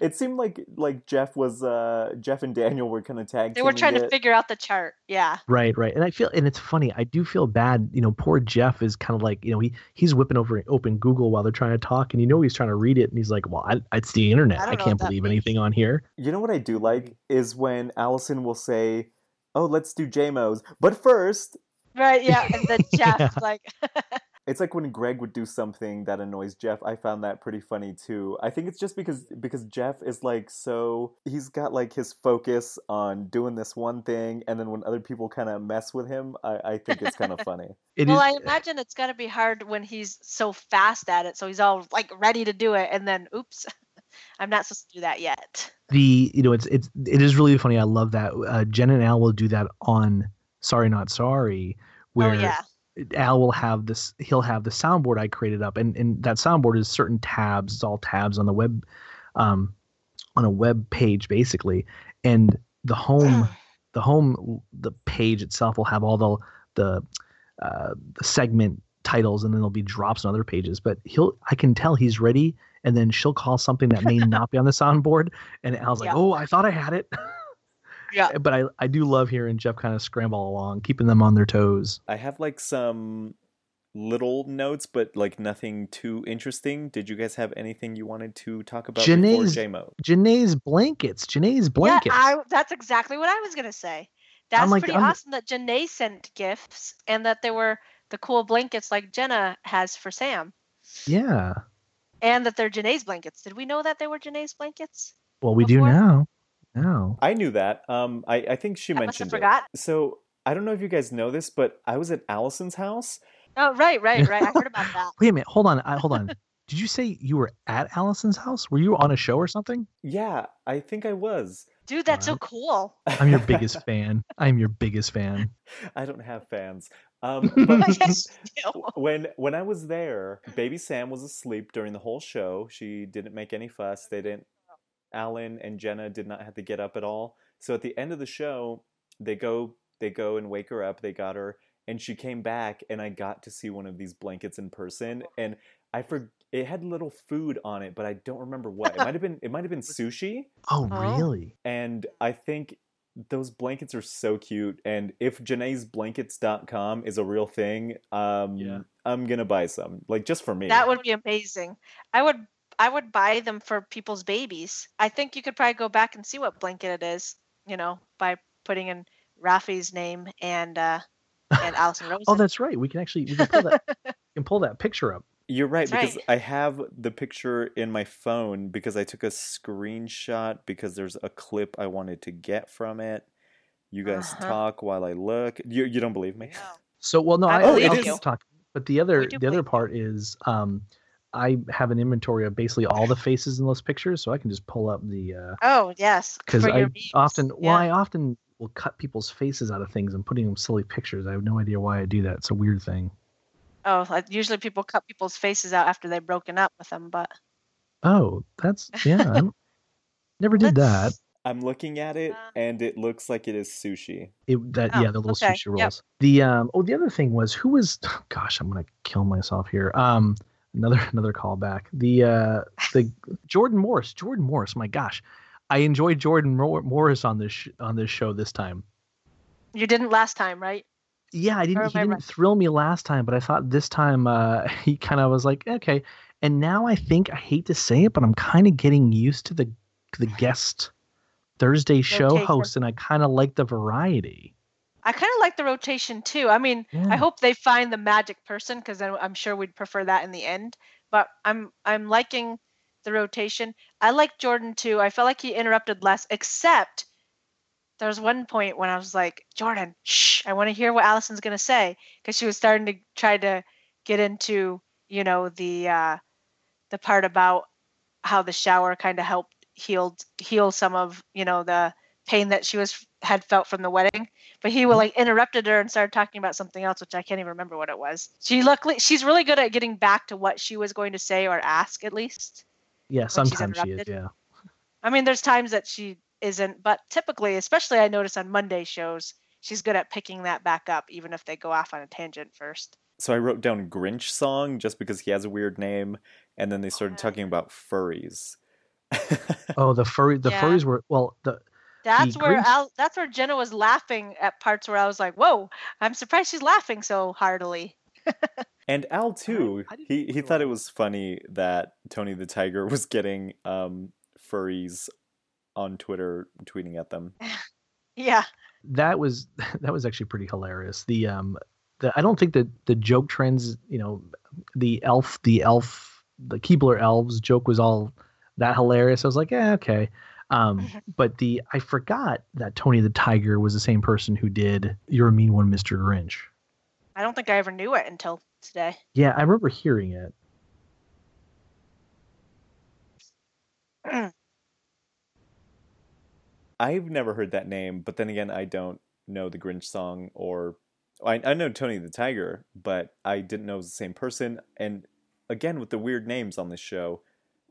Speaker 1: it seemed like like Jeff was uh Jeff and Daniel were kind of tag
Speaker 3: they were
Speaker 1: teaming
Speaker 3: trying to figure out the chart. Yeah.
Speaker 2: Right, right. And I feel and it's funny, I do feel bad, you know, poor Jeff is kind of like, you know, he he's whipping over open Google while they're trying to talk and you know he's trying to read it and he's like, "Well, I, it's the internet.
Speaker 3: I
Speaker 2: I, can't believe
Speaker 3: means."
Speaker 2: anything on here."
Speaker 1: You know what I do like is when Allison will say, "Oh, let's do JMOs," but first,
Speaker 3: Right. Yeah. And then Jeff
Speaker 2: Yeah.
Speaker 3: like,
Speaker 1: it's like when Greg would do something that annoys Jeff. I found that pretty funny too. I think it's just because because Jeff is like so he's got like his focus on doing this one thing, and then when other people kind of mess with him, I, I think it's kind of funny.
Speaker 2: It
Speaker 3: well,
Speaker 2: is-
Speaker 3: I imagine it's got to be hard when he's so fast at it. So he's all like ready to do it, and then, oops, I'm not supposed to do that yet.
Speaker 2: the you know it's it's it is really funny. I love that. Uh, Jen and Al will do that on Sorry Not Sorry, where
Speaker 3: oh yeah.
Speaker 2: Al will have this. He'll have the soundboard I created up, and and that soundboard is certain tabs. It's all tabs on the web, um, on a web page basically, and the home the home the page itself will have all the the uh, the segment titles and then there'll be drops on other pages but he'll i can tell he's ready and then she'll call something that may not be on the soundboard and Al's like
Speaker 3: Yeah.
Speaker 2: oh i thought i had it
Speaker 3: Yeah.
Speaker 2: Eh, but i i do love hearing jeff kind of scramble along keeping them on their toes
Speaker 1: I have like some little notes, but like nothing too interesting. Did you guys have anything you wanted to talk about
Speaker 2: Janae's-
Speaker 1: before JMO?
Speaker 2: Janae's blankets Janae's blankets
Speaker 3: Yeah, I, that's exactly what I was gonna say. That's
Speaker 2: like,
Speaker 3: pretty
Speaker 2: I'm-
Speaker 3: awesome that Janae sent gifts and that there were the cool blankets like Jenna has for Sam,
Speaker 2: yeah
Speaker 3: and that they're Janae's blankets. Did we know that they were Janae's blankets?
Speaker 2: well we do now now
Speaker 1: I knew that. Um, I, I think she
Speaker 3: I must have
Speaker 1: mentioned it.
Speaker 3: forgot.
Speaker 1: So I don't know if you guys know this, but I was at Allison's house.
Speaker 3: Oh, right, right, right. I heard about that.
Speaker 2: wait a minute hold on I, hold on did you say you were at allison's house were you on a show or something
Speaker 1: Yeah, I think I was.
Speaker 3: Dude, that's so cool.
Speaker 2: i'm your biggest fan i'm your biggest fan
Speaker 1: I don't have fans. Um, but
Speaker 3: Yes, do.
Speaker 1: when when I was there, baby Sam was asleep during the whole show. She didn't make any fuss. They didn't. Alan and Jenna did not have to get up at all. So at the end of the show, they go they go and wake her up. They got her, and she came back, and I got to see one of these blankets in person, and I for it had little food on it, but I don't remember what. It might have been it might have been sushi,
Speaker 2: oh really
Speaker 1: and I think those blankets are so cute. And if Janae'sBlankets.com is a real thing, um,
Speaker 2: Yeah.
Speaker 1: I'm gonna buy some, like just for me.
Speaker 3: That would be amazing. I would I would buy them for people's babies. I think you could probably go back and see what blanket it is, you know, by putting in Rafi's name and uh and Allison Rosen.
Speaker 2: Oh, that's right. We can actually we can pull that can pull that picture up.
Speaker 1: You're right
Speaker 3: That's
Speaker 1: because
Speaker 3: right.
Speaker 1: I have the picture in my phone because I took a screenshot because there's a clip I wanted to get from it. You guys
Speaker 3: Uh-huh.
Speaker 1: talk while I look. You you don't believe me?
Speaker 2: So well, no,
Speaker 3: I
Speaker 2: I,
Speaker 3: believe
Speaker 2: I'll
Speaker 1: you.
Speaker 2: keep talking. But the other the other part is um, I have an inventory of basically all the faces in those pictures, so I can just pull up the uh
Speaker 3: Oh yes,
Speaker 2: because I
Speaker 3: your memes.
Speaker 2: often well I often will cut people's faces out of things and putting them silly pictures. I have no idea why I do that. It's a weird thing.
Speaker 3: Oh, like usually people cut people's faces out after they've broken up with them, but
Speaker 2: Oh, that's yeah. I never did that.
Speaker 1: I'm looking at it
Speaker 3: Um,
Speaker 1: and it looks like it is sushi.
Speaker 2: It, that
Speaker 3: Oh,
Speaker 2: yeah, the little
Speaker 3: okay,
Speaker 2: sushi rolls.
Speaker 3: yep.
Speaker 2: The um oh the other thing was who was gosh I'm gonna kill myself here. Um another another callback. The uh the Jordan Morris Jordan Morris my gosh, I enjoyed Jordan Mor- Morris on this sh- on this show this time.
Speaker 3: you didn't last time, right?
Speaker 2: Yeah, I didn't he didn't
Speaker 3: right?
Speaker 2: thrill me last time, but I thought this time uh he kind of was like okay. And now I think I hate to say it, but I'm kind of getting used to the the guest Thursday show
Speaker 3: Rotation.
Speaker 2: host, and I kind of like the variety.
Speaker 3: I kind of like the rotation too. I mean. I hope they find the magic person because I'm sure we'd prefer that in the end. But I'm I'm liking the rotation. I like Jordan too. I felt like he interrupted less, except there was one point when I was like, Jordan, shh, I want to hear what Allison's gonna say because she was starting to try to get into you know the uh, the part about how the shower kind of helped healed heal some of you know the pain that she was had felt from the wedding but he will like mm-hmm. interrupted her and started talking about something else which i can't even remember what it was she luckily she's really good at getting back to what she was going to say or ask at least
Speaker 2: Yeah, sometimes she is. Yeah.
Speaker 3: i mean there's times that she isn't but typically especially i notice on monday shows she's good at picking that back up even if they go off on a tangent first
Speaker 1: So I wrote down Grinch song just because he has a weird name, and then they started
Speaker 3: Yeah.
Speaker 1: talking about furries.
Speaker 2: Oh, the furry the
Speaker 3: Yeah.
Speaker 2: furries were well the
Speaker 3: that's
Speaker 2: The
Speaker 3: where Al, that's where jenna was laughing at parts where i was like whoa i'm surprised she's laughing so heartily
Speaker 1: And Al too. He he thought it was funny that Tony the Tiger was getting um, furries on Twitter, tweeting at them.
Speaker 3: yeah
Speaker 2: that was that was actually pretty hilarious. The um the I don't think that the joke trends, you know, the elf the elf the Keebler elves joke was all that hilarious. I was like, yeah, okay. Um, but the I forgot that Tony the Tiger was the same person who did You're a Mean One, Mr. Grinch.
Speaker 3: i don't think i ever knew it until today
Speaker 2: Yeah, I remember hearing it.
Speaker 1: I've never heard that name, but then again, I don't know the Grinch song or I, I know Tony the Tiger, but I didn't know it was the same person. And again, with the weird names on this show,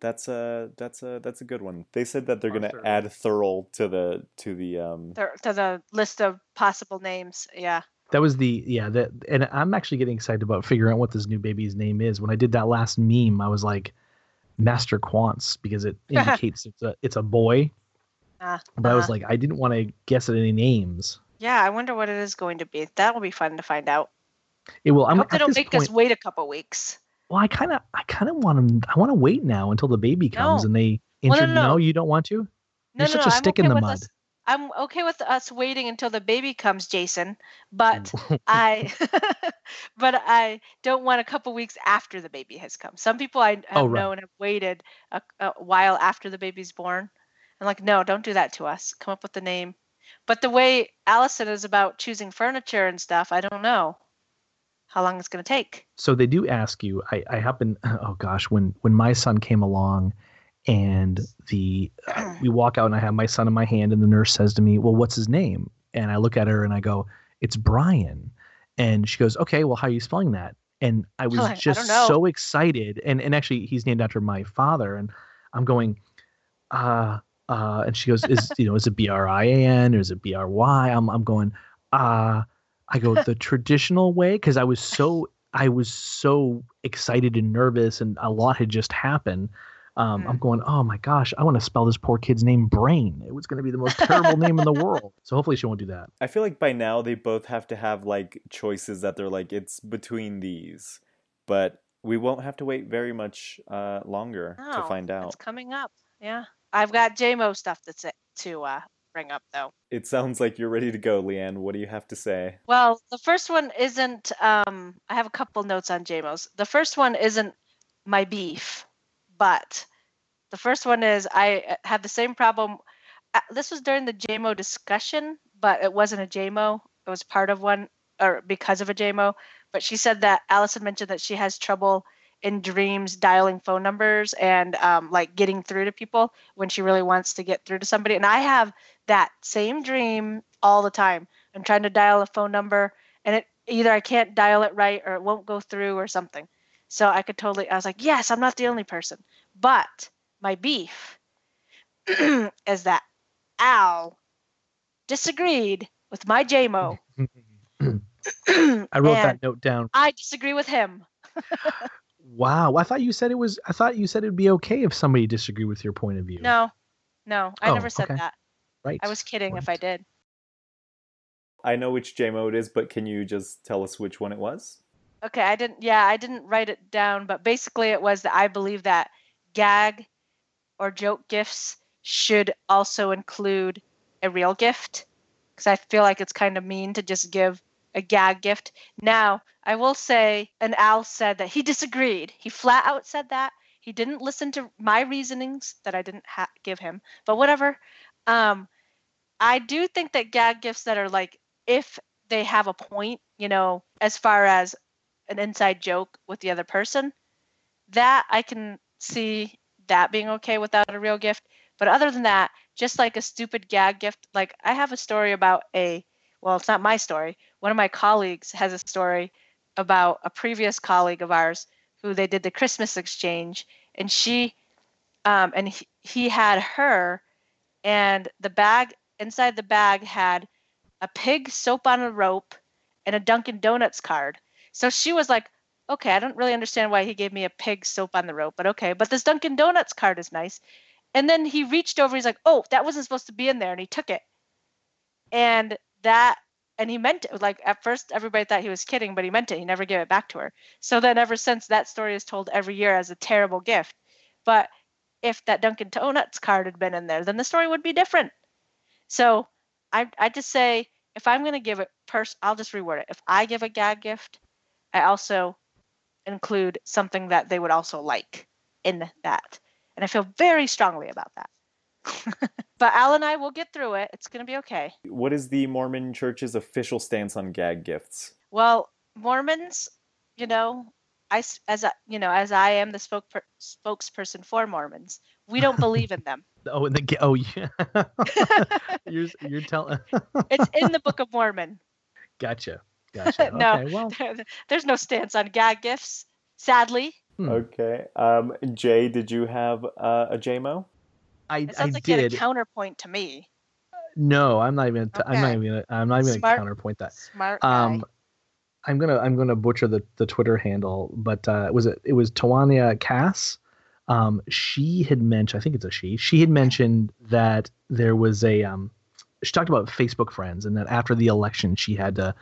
Speaker 1: That's a that's a that's a good one. They said that they're gonna add Thurl to the to the um.
Speaker 3: Th- to the list of possible names. Yeah.
Speaker 2: That was the yeah that and I'm actually getting excited about figuring out what this new baby's name is. When I did that last meme, I was like Master Quants because it indicates it's a it's a boy.
Speaker 3: Ah,
Speaker 2: But I was
Speaker 3: uh-huh.
Speaker 2: like I didn't want to guess at any names.
Speaker 3: Yeah, I wonder what it is going to be. That will be fun to find out.
Speaker 2: It will.
Speaker 3: I
Speaker 2: I'm
Speaker 3: hope they
Speaker 2: at
Speaker 3: don't make
Speaker 2: point.
Speaker 3: us wait a couple weeks.
Speaker 2: Well, I kind of I kind of want them. I want to wait now until the baby comes
Speaker 3: No.
Speaker 2: and they
Speaker 3: Well, no, no, no.
Speaker 2: you don't want to.
Speaker 3: No,
Speaker 2: You're
Speaker 3: no,
Speaker 2: such a
Speaker 3: I'm
Speaker 2: stick
Speaker 3: okay
Speaker 2: in the
Speaker 3: with
Speaker 2: mud.
Speaker 3: Us, I'm okay with us waiting until the baby comes, Jason. But I, but I don't want a couple weeks after the baby has come. Some people I oh, have
Speaker 2: Oh, right.
Speaker 3: known have waited a, a while after the baby's born. I'm like, no, don't do that to us. Come up with the name. But the way Allison is about choosing furniture and stuff, I don't know how long it's going to take.
Speaker 2: so they do ask you. I I happen. Oh gosh, when when my son came along, and the uh, we walk out and I have my son in my hand and the nurse says to me, "Well, what's his name?" And I look at her and I go, "It's Brian." And she goes, "Okay, well, how are you spelling that?" And I was just
Speaker 3: don't
Speaker 2: so excited. And and actually, he's named after my father. And I'm going, uh, uh. And she goes, "Is you know, is it B R I A N or is it B R Y?" I'm I'm going, uh. I go the traditional way because I was so I was so excited and nervous, and a lot had just happened. Um, I'm
Speaker 3: Mm.
Speaker 2: going, oh my gosh, I want to spell this poor kid's name Brain. It was going to be the most terrible name in the world. So hopefully she won't do that.
Speaker 1: I feel like by now they both have to have like choices that they're like it's between these, but we won't have to wait very much uh, longer to find out.
Speaker 3: It's coming up. Yeah. I've got JMO stuff that's it to uh, bring up though.
Speaker 1: It sounds like you're ready to go, Leeann. What do you have to say?
Speaker 3: Well, the first one isn't. Um, I have a couple notes on JMOs. The first one isn't my beef, but the first one is I uh, had the same problem. uh, This was during the JMO discussion, but it wasn't a JMO. It was part of one, or because of a JMO. But she said that Allison mentioned that she has trouble in dreams dialing phone numbers and um, like getting through to people when she really wants to get through to somebody. And I have that same dream all the time. I'm trying to dial a phone number and it either I can't dial it right or it won't go through or something. So I could totally I was like, yes, I'm not the only person. But my beef is that Al disagreed with my JMO.
Speaker 2: I wrote that note down.
Speaker 3: I disagree with him.
Speaker 2: Wow. I thought you said it was, I thought you said it'd be okay if somebody disagreed with your point of view.
Speaker 3: No, no, I
Speaker 2: Oh,
Speaker 3: never said
Speaker 2: okay.
Speaker 3: that.
Speaker 2: Right.
Speaker 3: I was kidding if I did.
Speaker 1: I know which JMO it is, but can you just tell us which one it was?
Speaker 3: Okay, I didn't. Yeah, I didn't write it down, but basically it was that I believe that gag or joke gifts should also include a real gift because I feel like it's kind of mean to just give a gag gift. Now, I will say, and Al said that he disagreed. He flat out said that he didn't listen to my reasonings that I didn't ha- give him, but whatever. Um, I do think that gag gifts that are like if they have a point, you know, as far as an inside joke with the other person, that I can see that being okay without a real gift. But other than that, just like a stupid gag gift, like I have a story about a, well, it's not my story. One of my colleagues has a story about a previous colleague of ours who they did the Christmas exchange, and she, um, and he, he had her, and the bag inside the bag had a pig soap on a rope and a Dunkin' Donuts card. So she was like, okay, I don't really understand why he gave me a pig soap on the rope, but okay. But this Dunkin' Donuts card is nice. And then he reached over, he's like, oh, that wasn't supposed to be in there. And he took it. And that, and he meant it. Like at first, everybody thought he was kidding, but he meant it. He never gave it back to her. So then ever since, that story is told every year as a terrible gift. But if that Dunkin' Donuts card had been in there, then the story would be different. So I, I just say, if I'm going to give it, pers- I'll just reword it. If I give a gag gift, I also include something that they would also like in that. And I feel very strongly about that. but Al and I will get through it. It's going to be okay.
Speaker 1: What is the Mormon Church's official stance on gag gifts?
Speaker 3: Well, Mormons, you know, I s- as I, you know, as I am the spokeper- spokesperson for Mormons, we don't believe in them.
Speaker 2: Oh, and the ga- oh yeah. you're you're telling.
Speaker 3: It's in the Book of Mormon.
Speaker 2: gotcha. Gotcha.
Speaker 3: No.
Speaker 2: Okay. Well,
Speaker 3: There's no stance on gag gifts, sadly.
Speaker 2: Hmm.
Speaker 1: Okay. Um, Jay, did you have uh, a JMO?
Speaker 2: I,
Speaker 3: It
Speaker 2: I
Speaker 3: sounds like you had a counterpoint to me.
Speaker 2: No, I'm not even. I'm not
Speaker 3: Okay.
Speaker 2: even. I'm not even gonna counterpoint that.
Speaker 3: Smart guy.
Speaker 2: I'm gonna I'm gonna butcher the, the Twitter handle, but uh, was it it was Tawania Cass? Um, she had mentioned, I think it's a she. She had mentioned that there was a um, she talked about Facebook friends, and that after the election, she had to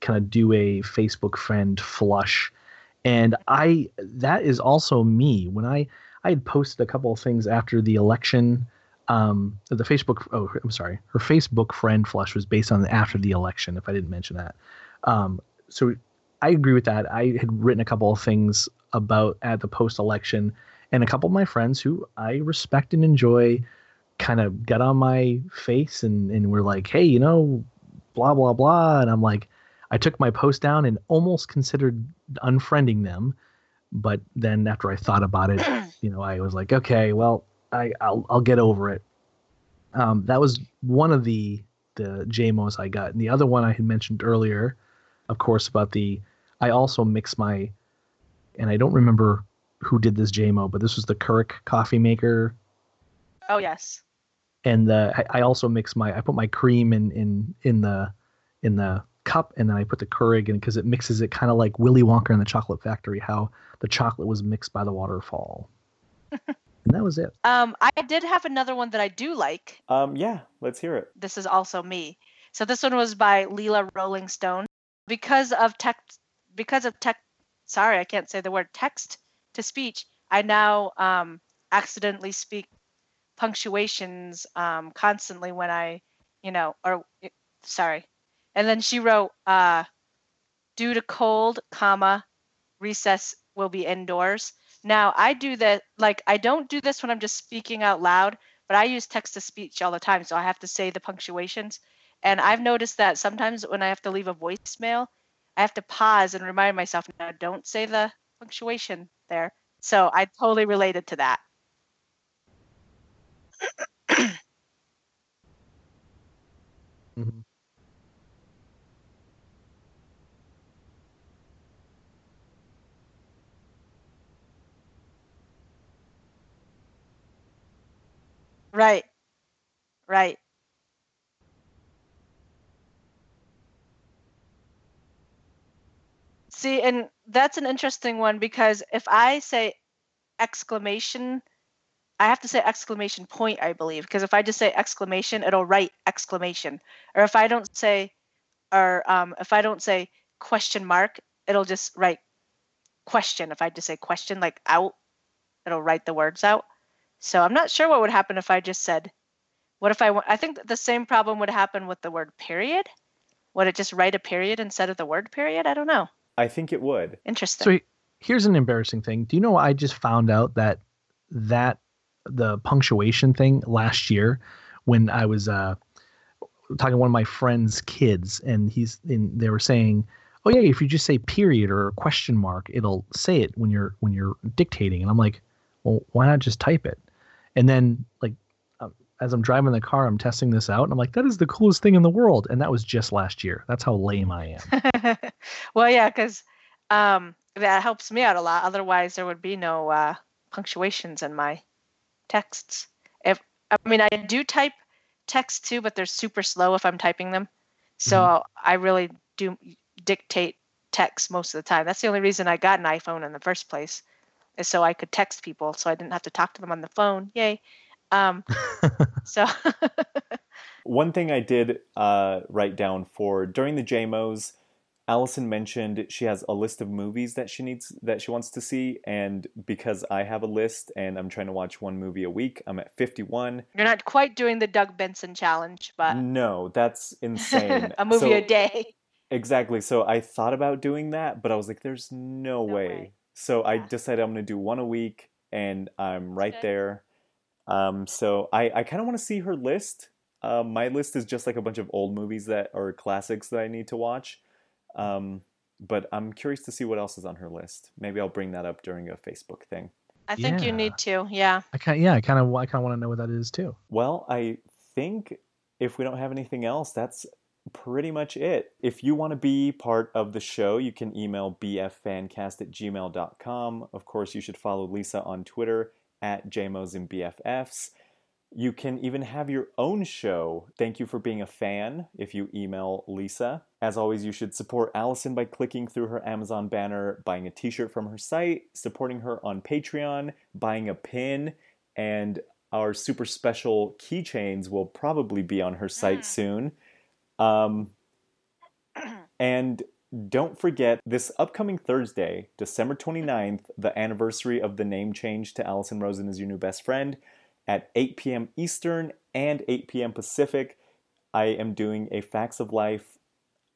Speaker 2: kind of do a Facebook friend flush, and I that is also me when I I had posted a couple of things after the election. Um, the Facebook oh I'm sorry, her Facebook friend flush was based on after the election. If I didn't mention that, um, so I agree with that. I had written a couple of things about at the post election, and a couple of my friends who I respect and enjoy kind of got on my face and, and were like, hey, you know, blah, blah, blah. And I'm like, I took my post down and almost considered unfriending them. But then after I thought about it, you know, I was like, okay, well, I, I'll, I'll get over it. Um, that was one of the the JMOs I got. And the other one I had mentioned earlier, of course, about the I also mix my and I don't remember who did this JMO, but this was the Keurig coffee maker.
Speaker 3: oh yes.
Speaker 2: And the I, I also mix my I put my cream in in in the in the cup and then I put the Keurig in because it mixes it kind of like Willy Wonka in the Chocolate Factory, how the chocolate was mixed by the waterfall. and that was it.
Speaker 3: Um, I did have another one that I do like.
Speaker 1: Um, yeah, let's hear it.
Speaker 3: This is also me. So this one was by Leela Rolling Stone. Because of text, because of tech, sorry, I can't say the word text to speech. I now um, accidentally speak punctuations um, constantly when I, you know, or sorry. And then she wrote, uh, due to cold, comma, recess will be indoors. Now I do that like I don't do this when I'm just speaking out loud, but I use text to speech all the time, so I have to say the punctuations. And I've noticed that sometimes when I have to leave a voicemail, I have to pause and remind myself, now don't say the punctuation there. So I totally related to that.
Speaker 2: Mhm.
Speaker 3: Right. Right. See, and that's an interesting one because if I say exclamation, I have to say exclamation point, I believe, because if I just say exclamation, it'll write exclamation. Or if I don't say, or um, if I don't say question mark, it'll just write question. If I just say question, like out, it'll write the words out. So I'm not sure what would happen if I just said, what if I I think the same problem would happen with the word period. Would it just write a period instead of the word period? I don't know.
Speaker 1: I think it would.
Speaker 3: Interesting.
Speaker 2: So here's an embarrassing thing. Do you know I just found out that that the punctuation thing last year when I was uh talking to one of my friend's kids and he's and they were saying, "Oh yeah, if you just say period or question mark, it'll say it when you're when you're dictating." And I'm like, "Well, why not just type it?" And then like as I'm driving the car, I'm testing this out and I'm like, "That is the coolest thing in the world." And that was just last year. That's how lame I am.
Speaker 3: well, yeah, because um, that helps me out a lot. Otherwise, there would be no uh, punctuations in my texts. If I mean, I do type text too, but they're super slow if I'm typing them. So I really do dictate text most of the time. That's the only reason I got an iPhone in the first place, is so I could text people, so I didn't have to talk to them on the phone. Yay! Um, so
Speaker 1: One thing I did uh, write down for during the JMOs, Allison mentioned she has a list of movies that she needs that she wants to see, and because I have a list and I'm trying to watch one movie a week, I'm at 51.
Speaker 3: you're not quite doing the Doug Benson challenge, but
Speaker 1: No, that's insane.
Speaker 3: a movie a day.
Speaker 1: Exactly. So I thought about doing that, but I was like, there's no,
Speaker 3: No
Speaker 1: way.
Speaker 3: way.
Speaker 1: So I decided I'm going to do one a week, and I'm right there. Um, so I, I kind of want to see her list. Uh, my list is just like a bunch of old movies that are classics that I need to watch. Um, but I'm curious to see what else is on her list. Maybe I'll bring that up during a Facebook thing.
Speaker 3: I think you need to. Yeah.
Speaker 2: I kind yeah, I kind of I kind of want to know what that is too.
Speaker 1: Well, I think if we don't have anything else, that's pretty much it. If you want to be part of the show, you can email bffancast at gmail.com. Of course, you should follow Lisa on Twitter at JMOs and BFFs. You can even have your own show. Thank you for being a fan if you email Lisa. As always, you should support Allison by clicking through her Amazon banner, buying a t shirt from her site, supporting her on Patreon, buying a pin, and our super special keychains will probably be on her site
Speaker 3: Mm.
Speaker 1: soon. Um, and don't forget this upcoming Thursday, December 29th, the anniversary of the name change to Allison Rosen is your new best friend at 8 p.m. Eastern and 8 p.m. Pacific. I am doing a Facts of Life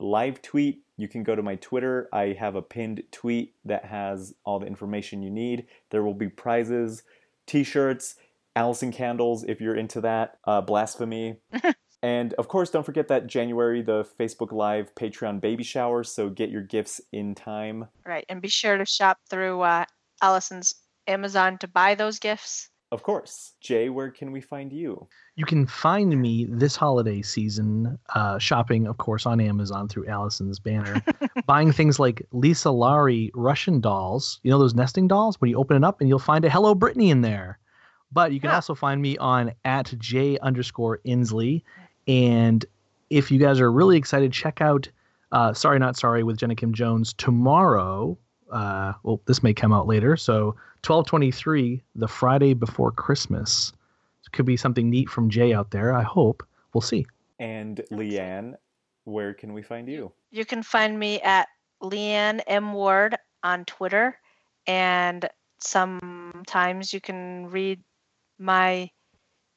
Speaker 1: live tweet. You can go to my Twitter. I have a pinned tweet that has all the information you need. There will be prizes, t shirts, Allison candles if you're into that, uh, blasphemy. and of course, don't forget that January, the Facebook Live Patreon baby shower. So get your gifts in time.
Speaker 3: Right, and be sure to shop through uh, Allison's Amazon to buy those gifts.
Speaker 1: Of course. Jay, where can we find you?
Speaker 2: You can find me this holiday season uh, shopping, of course, on Amazon through Allison's banner, buying things like Lisa Lari Russian dolls. You know those nesting dolls? When you open it up and you'll find a Hello Brittany in there. But you can
Speaker 3: Huh.
Speaker 2: also find me on at J underscore Insley. And if you guys are really excited, check out uh, Sorry Not Sorry with Jenna Kim Jones tomorrow. Uh, well, this may come out later. So 1223, the Friday before Christmas. Could be something neat from Jay out there. I hope. We'll see.
Speaker 1: And Leeann, where can we find you?
Speaker 3: You can find me at Leeann M. Ward on Twitter, and sometimes you can read my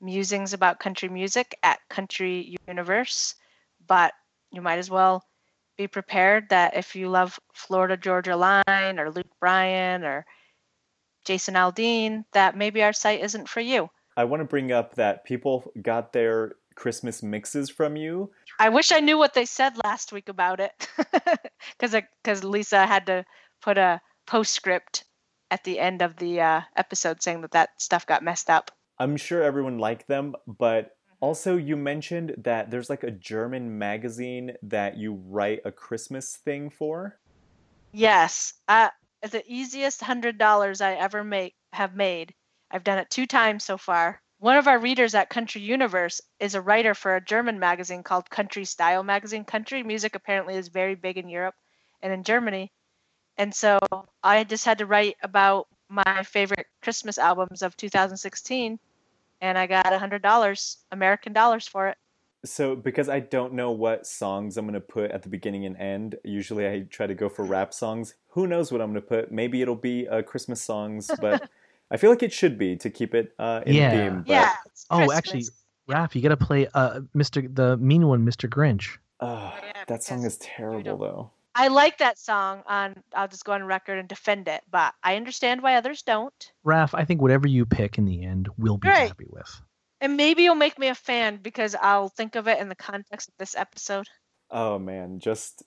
Speaker 3: musings about country music at Country Universe. But you might as well be prepared that if you love Florida Georgia Line or Luke Bryan or Jason Aldean, that maybe our site isn't for you.
Speaker 1: I want to bring up that people got their Christmas mixes from you.
Speaker 3: I wish I knew what they said last week about it, because because Lisa had to put a postscript at the end of the uh, episode saying that that stuff got messed up.
Speaker 1: I'm sure everyone liked them, but also you mentioned that there's like a German magazine that you write a Christmas thing for.
Speaker 3: Yes, uh, the easiest hundred dollars I ever make have made. I've done it two times so far. One of our readers at Country Universe is a writer for a German magazine called Country Style Magazine. Country music apparently is very big in Europe and in Germany. And so I just had to write about my favorite Christmas albums of 2016 and I got a $100 American dollars for it.
Speaker 1: So, because I don't know what songs I'm going to put at the beginning and end, usually I try to go for rap songs. Who knows what I'm going to put? Maybe it'll be uh, Christmas songs, but I feel like it should be to keep it uh, in
Speaker 2: Yeah.
Speaker 1: theme. But,
Speaker 3: yeah. it's
Speaker 2: Oh, actually,
Speaker 3: Christmas.
Speaker 2: Raph, you got to play uh, Mr. the mean one, Mr. Grinch.
Speaker 3: Yeah,
Speaker 1: that song is terrible, though.
Speaker 3: I like that song on I'll just go on record and defend it, but I understand why others don't.
Speaker 2: Raph, I think whatever you pick in the end, we'll be
Speaker 3: Great.
Speaker 2: happy with.
Speaker 3: And maybe you'll make me a fan because I'll think of it in the context of this episode.
Speaker 1: Oh man, just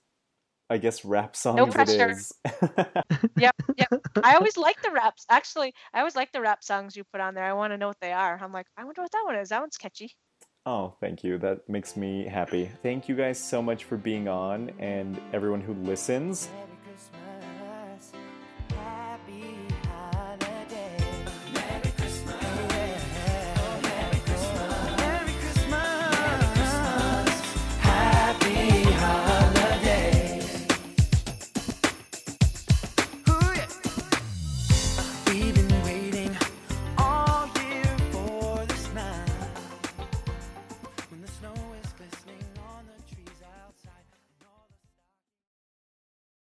Speaker 1: I guess rap songs
Speaker 3: No
Speaker 1: it
Speaker 3: pressure.
Speaker 1: is.
Speaker 3: Yep, yep. I always like the raps. Actually, I always like the rap songs you put on there. I want to know what they are. I'm like, I wonder what that one is. That one's catchy.
Speaker 1: Oh, thank you. That makes me happy. Thank you guys so much for being on and everyone who listens.